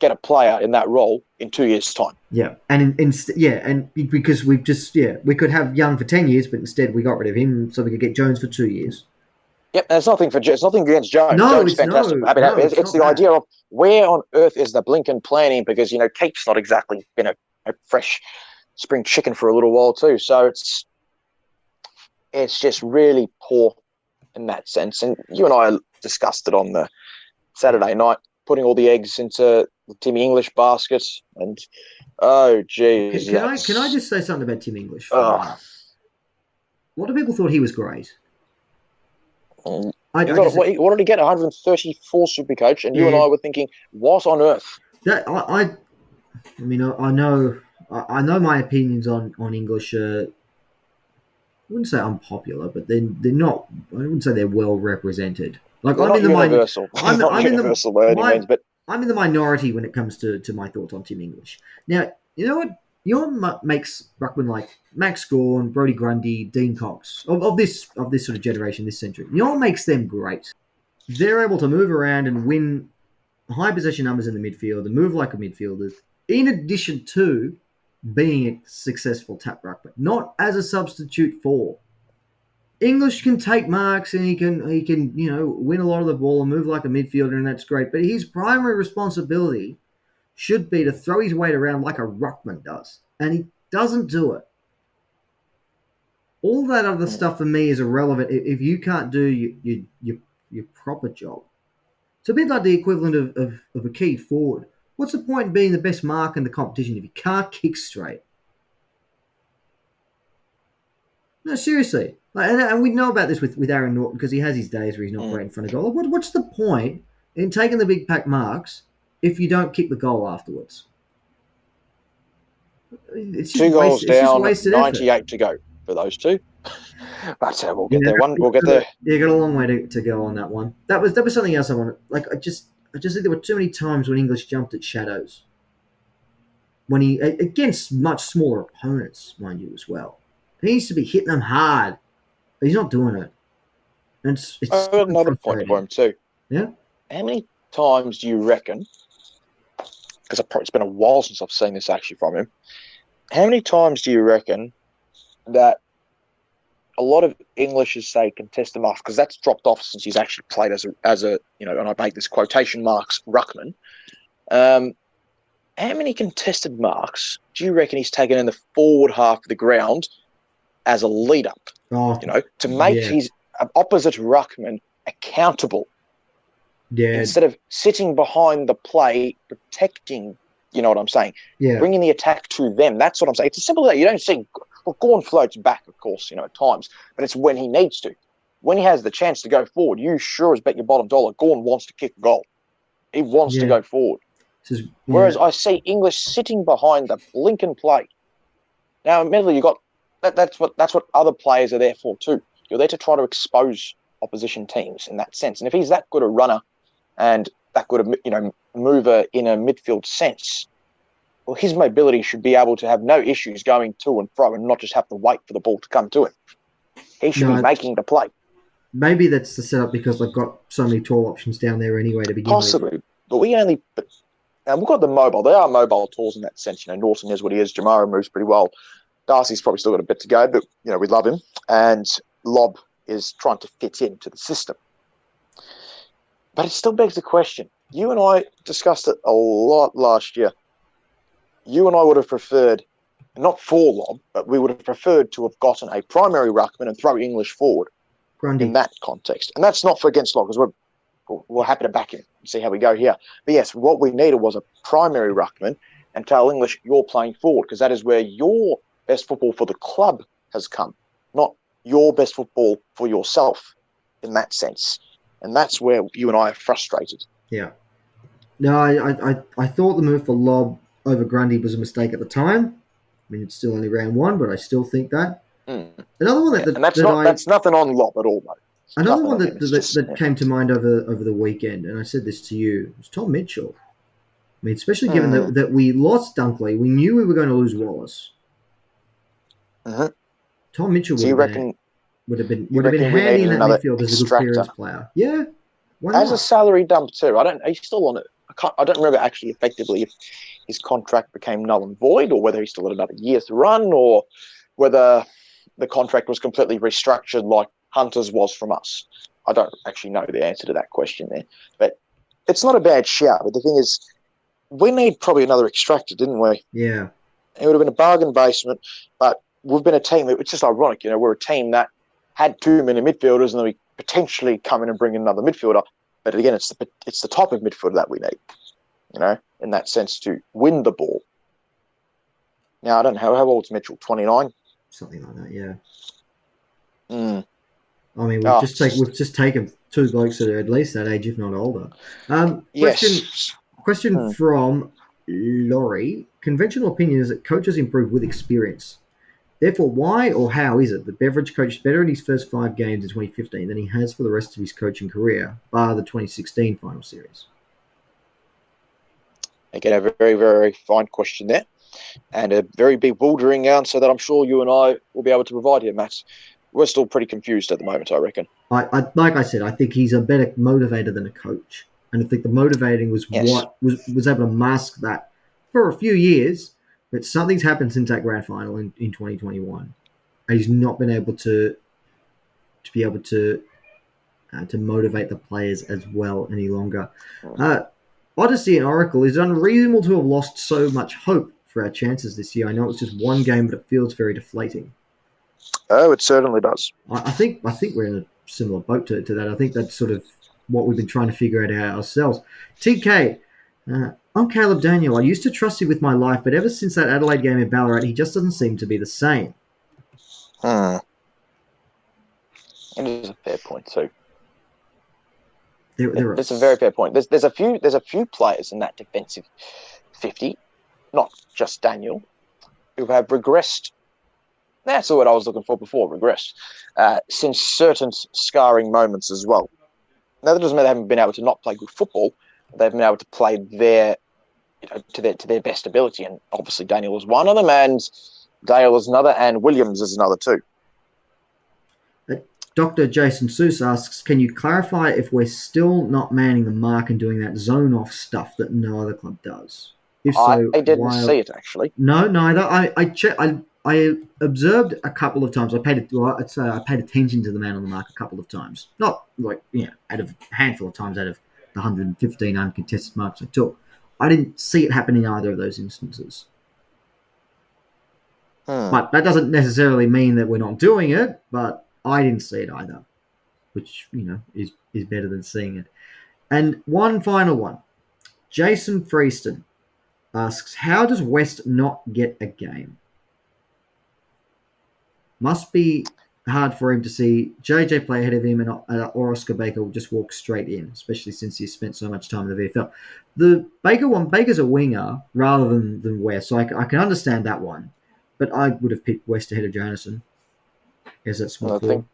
get a player in that role in two years' time. Yeah, and in, in, yeah, and because we've just yeah, we could have Young for ten years, but instead we got rid of him so we could get Jones for two years. Yep, and it's nothing for it's nothing against Jones. No, Jones it's fantastic. no, to have no. It's, it's it's the not idea of where on earth is the Blinken planning because you know Keath's not exactly been a, a fresh spring chicken for a little while too. So it's it's just really poor in that sense. And you and I discussed it on the Saturday night, putting all the eggs into the Timmy English basket, and oh geez, can I can I just say something about Tim English? for a Ugh. lot of people thought he was great. Mm. I, I got, just- what, what did he get? 134 super coach, and you and I were thinking, what on earth? That I, I, I mean, I, I know, I, I know my opinions on on English. Uh, I wouldn't say unpopular, but they're they're not. I wouldn't say they're well represented. Like They're I'm in the min- universal. I'm- I'm in the- universal by any my- means, but I'm in the minority when it comes to, to my thoughts on Tim English. Now, you know what? You know what makes Ruckman like Max Gawn, Brodie Grundy, Dean Cox of, of this of this sort of generation, this century. You know what makes them great? They're able to move around and win high possession numbers in the midfield and move like a midfielder. In addition to being a successful tap ruckman, not as a substitute for. English can take marks and he can he can you know win a lot of the ball and move like a midfielder and that's great. But his primary responsibility should be to throw his weight around like a ruckman does, and he doesn't do it. All that other hmm. stuff for me is irrelevant if, you can't do your, your your your proper job. It's a bit like the equivalent of, of, of a key forward. What's the point in being the best mark in the competition if you can't kick straight? No, seriously. Like, and, and we know about this with, with Aaron Naughton because he has his days where he's not Mm. great in front of goal. What, what's the point in taking the big pack marks if you don't kick the goal afterwards? It's just two goals waste- down, wasted effort. 98 to go for those two. But uh, we'll get Yeah. there. One, we'll get there. Yeah, got a long way to, to go on that one. That was that was something else I wanted. Like I just I just think there were too many times when English jumped at shadows. When he against much smaller opponents, mind you, as well. He needs to be hitting them hard. But he's not doing it. And it's, it's I've got another point for him too. Yeah? How many times do you reckon? Because it's been a while since I've seen this actually from him. How many times do you reckon that a lot of Englishes say contested marks because that's dropped off since he's actually played as a as a you know, and I make this quotation marks ruckman. Um, how many contested marks do you reckon he's taken in the forward half of the ground as a leader? Oh, You know, to make Yeah. his uh, opposite ruckman accountable yeah, instead of sitting behind the play, protecting. You know what I'm saying? yeah, Bringing the attack to them. That's what I'm saying. It's as simple as that. You don't see. Well, Gawn floats back, of course, you know, at times, but it's when he needs to. When he has the chance to go forward, you sure as bet your bottom dollar, Gawn wants to kick a goal. He wants to go forward. Is- Whereas. I see English sitting behind the blinking play. Now, admittedly, you've got that, that's what that's what other players are there for too. You're there to try to expose opposition teams in that sense. And if he's that good a runner and that good a you know mover in a midfield sense, well, his mobility should be able to have no issues going to and fro and not just have to wait for the ball to come to him. He should No, be making the play, maybe that's the setup because they've got so many tall options down there anyway to begin with. possibly. But we only. But, and we've got the mobile. They are mobile talls in that sense. You know, Naughton is what he is. Jamarra moves pretty well. Darcy's probably still got a bit to go, but you know we love him. And Lobb is trying to fit into the system. But it still begs the question. You and I discussed it a lot last year. You and I would have preferred, not for Lobb, but we would have preferred to have gotten a primary ruckman and throw English forward Grundy. in that context. And that's not for against Lobb because we're we're happy to back him and see how we go here. But yes, what we needed was a primary ruckman and tell English you're playing forward because that is where your best football for the club has come, not your best football for yourself in that sense. And that's where you and I are frustrated. Yeah. No, I, I, I, thought the move for Lobb over Grundy was a mistake at the time. I mean, it's still only round one, but I still think that. Mm. Another one that, that, and that's that not I, that's nothing on Lobb at all, though. It's another one that, that, just- that came to mind over over the weekend, and I said this to you, was Tom Mitchell. I mean, especially given Mm. that, that we lost Dunkley, we knew we were going to lose Wallace. Mhm. Tom Mitchell So would you have, been, reckon would have been would have been handy in that midfield as a good clearance player. Yeah, as a salary dump too? I don't. He's still on it. I can't. I don't remember actually effectively if his contract became null and void, or whether he still had another year to run, or whether the contract was completely restructured like Hunter's was from us. I don't actually know the answer to that question there, but it's not a bad shout. But the thing is, we need probably another extractor, didn't we? Yeah, It would have been a bargain basement, but we've been a team. That it's just ironic, you know. We're a team that had too many midfielders, and then we potentially come in and bring in another midfielder. But again, it's the it's the type of midfielder that we need, you know, in that sense to win the ball. Now I don't know how, how old's Mitchell? Twenty nine. something like that. Yeah. Mm. I mean, we've Oh. just taken we've just taken two blokes that are at least that age, if not older. Um, question Yes. question Hmm. from Laurie. Conventional opinion is that coaches improve with experience. Therefore, why or how is it that Beveridge coached better in his first five games in 2015 than he has for the rest of his coaching career, bar the 2016 final series? Again, a very very fine question there, and a very bewildering answer that I'm sure you and I will be able to provide here, Matt. We're still pretty confused at the moment, I reckon. I, I like I said, I think he's a better motivator than a coach, and I think the motivating was Yes. what was was able to mask that for a few years. But something's happened since that grand final in, in 2021. And he's not been able to to be able to uh, to motivate the players as well any longer. Uh, Odyssey and Oracle is it unreasonable to have lost so much hope for our chances this year. I know it's just one game, but it feels very deflating. Oh, it certainly does. I, I think I think we're in a similar boat to, to that. I think that's sort of what we've been trying to figure out ourselves. TK, uh, I'm Caleb Daniel. I used to trust him with my life, but ever since that Adelaide game in Ballarat, he just doesn't seem to be the same. Hmm. It is a fair point too. There, there are, It's a very fair point. There's there's a few there's a few players in that defensive fifty, not just Daniel, who have regressed. That's the word I was looking for before. Regressed uh, since certain scarring moments as well. Now that doesn't mean they haven't been able to not play good football. They've been able to play their you know, to their to their best ability, and obviously Daniel is one of them, and Dale is another, and Williams is another too. Dr. Jason Seuss asks, can you clarify if we're still not manning the mark and doing that zone off stuff that no other club does? If so, I, I didn't why- see it actually. No, neither. I I che- I I observed a couple of times. I paid well, I'd say I paid attention to the man on the mark a couple of times. Not like you know, out of a handful of times out of the 115 uncontested marks I took. I didn't see it happen in either of those instances. Hmm. But that doesn't necessarily mean that we're not doing it. But I didn't see it either, which you know is is better than seeing it. And one final one, Jason Freeston asks, "How does West not get a game?" Must be hard for him to see JJ play ahead of him and uh, or Oscar Baker will just walk straight in, especially since he's spent so much time in the VFL. The Baker one, Baker's a winger rather than, than West, so I, I can understand that one. But I would have picked West ahead of Johannisen as that small I think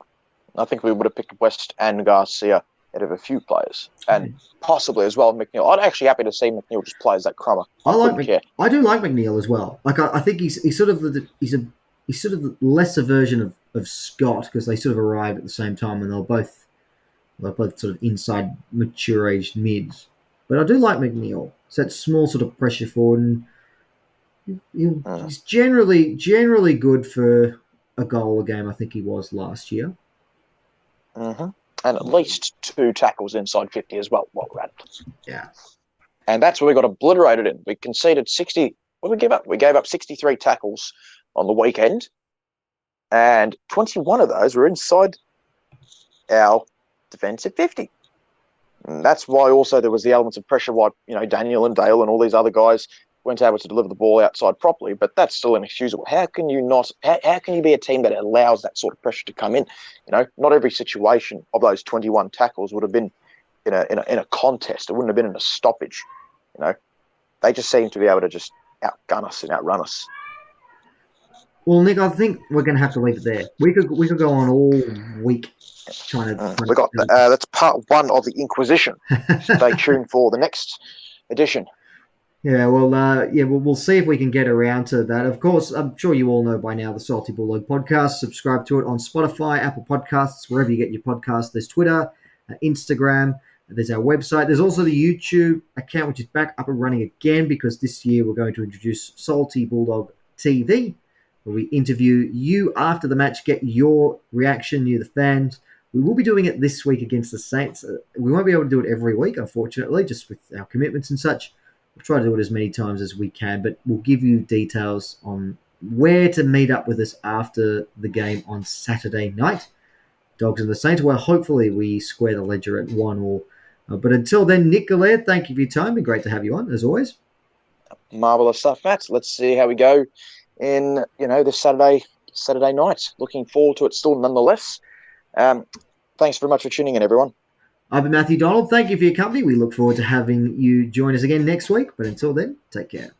I think we would have picked West and Garcia out of a few players, and possibly as well McNeil. I'm actually happy to see McNeil just play as that crumber. I like Mc- I do like McNeil as well. Like I, I think he's he's sort of the he's a he's sort of the lesser version of, of Scott because they sort of arrived at the same time and they're both they're both sort of inside mature aged mids. But I do like McNeil. It's that small sort of pressure forward and Mm. he's generally generally good for a goal a game. I think he was last year. hmm And at least two tackles inside 50 as well while we're at it. Yeah. And that's where we got obliterated in. We conceded 60. What did we give up? We gave up 63 tackles on the weekend, and 21 of those were inside our defensive 50. And that's why also there was the elements of pressure why, you know, Daniel and Dale and all these other guys weren't able to deliver the ball outside properly. But that's still inexcusable. How can you not, how, how can you be a team that allows that sort of pressure to come in? You know, not every situation of those 21 tackles would have been in a, in a, in a contest. It wouldn't have been in a stoppage. You know, they just seem to be able to just outgun us and outrun us. Well, Nick, I think we're going to have to leave it there. We could we could go on all week trying to. Trying We got uh, that's part one of the Inquisition. Stay tuned for the next edition. Yeah, well, uh, yeah, we'll, we'll see if we can get around to that. Of course, I'm sure you all know by now the Salty Bulldog podcast. Subscribe to it on Spotify, Apple Podcasts, wherever you get your podcasts. There's Twitter, uh, Instagram. There's our website. There's also the YouTube account, which is back up and running again because this year we're going to introduce Salty Bulldog TV, where we interview you after the match, get your reaction, you the fans. We will be doing it this week against the Saints. Uh, we won't be able to do it every week, unfortunately, just with our commitments and such. We'll try to do it as many times as we can, but we'll give you details on where to meet up with us after the game on Saturday night. Dogs and the Saints, where hopefully we square the ledger at one all. Uh, but until then, Nick Galair, thank you for your time. Been great to have you on, as always. Marvelous stuff, Matt. Let's see how we go in you know this Saturday Saturday night. Looking forward to it still, nonetheless. Um, thanks very much for tuning in, everyone. I've been Matthew Donald. Thank you for your company. We look forward to having you join us again next week. But until then, take care.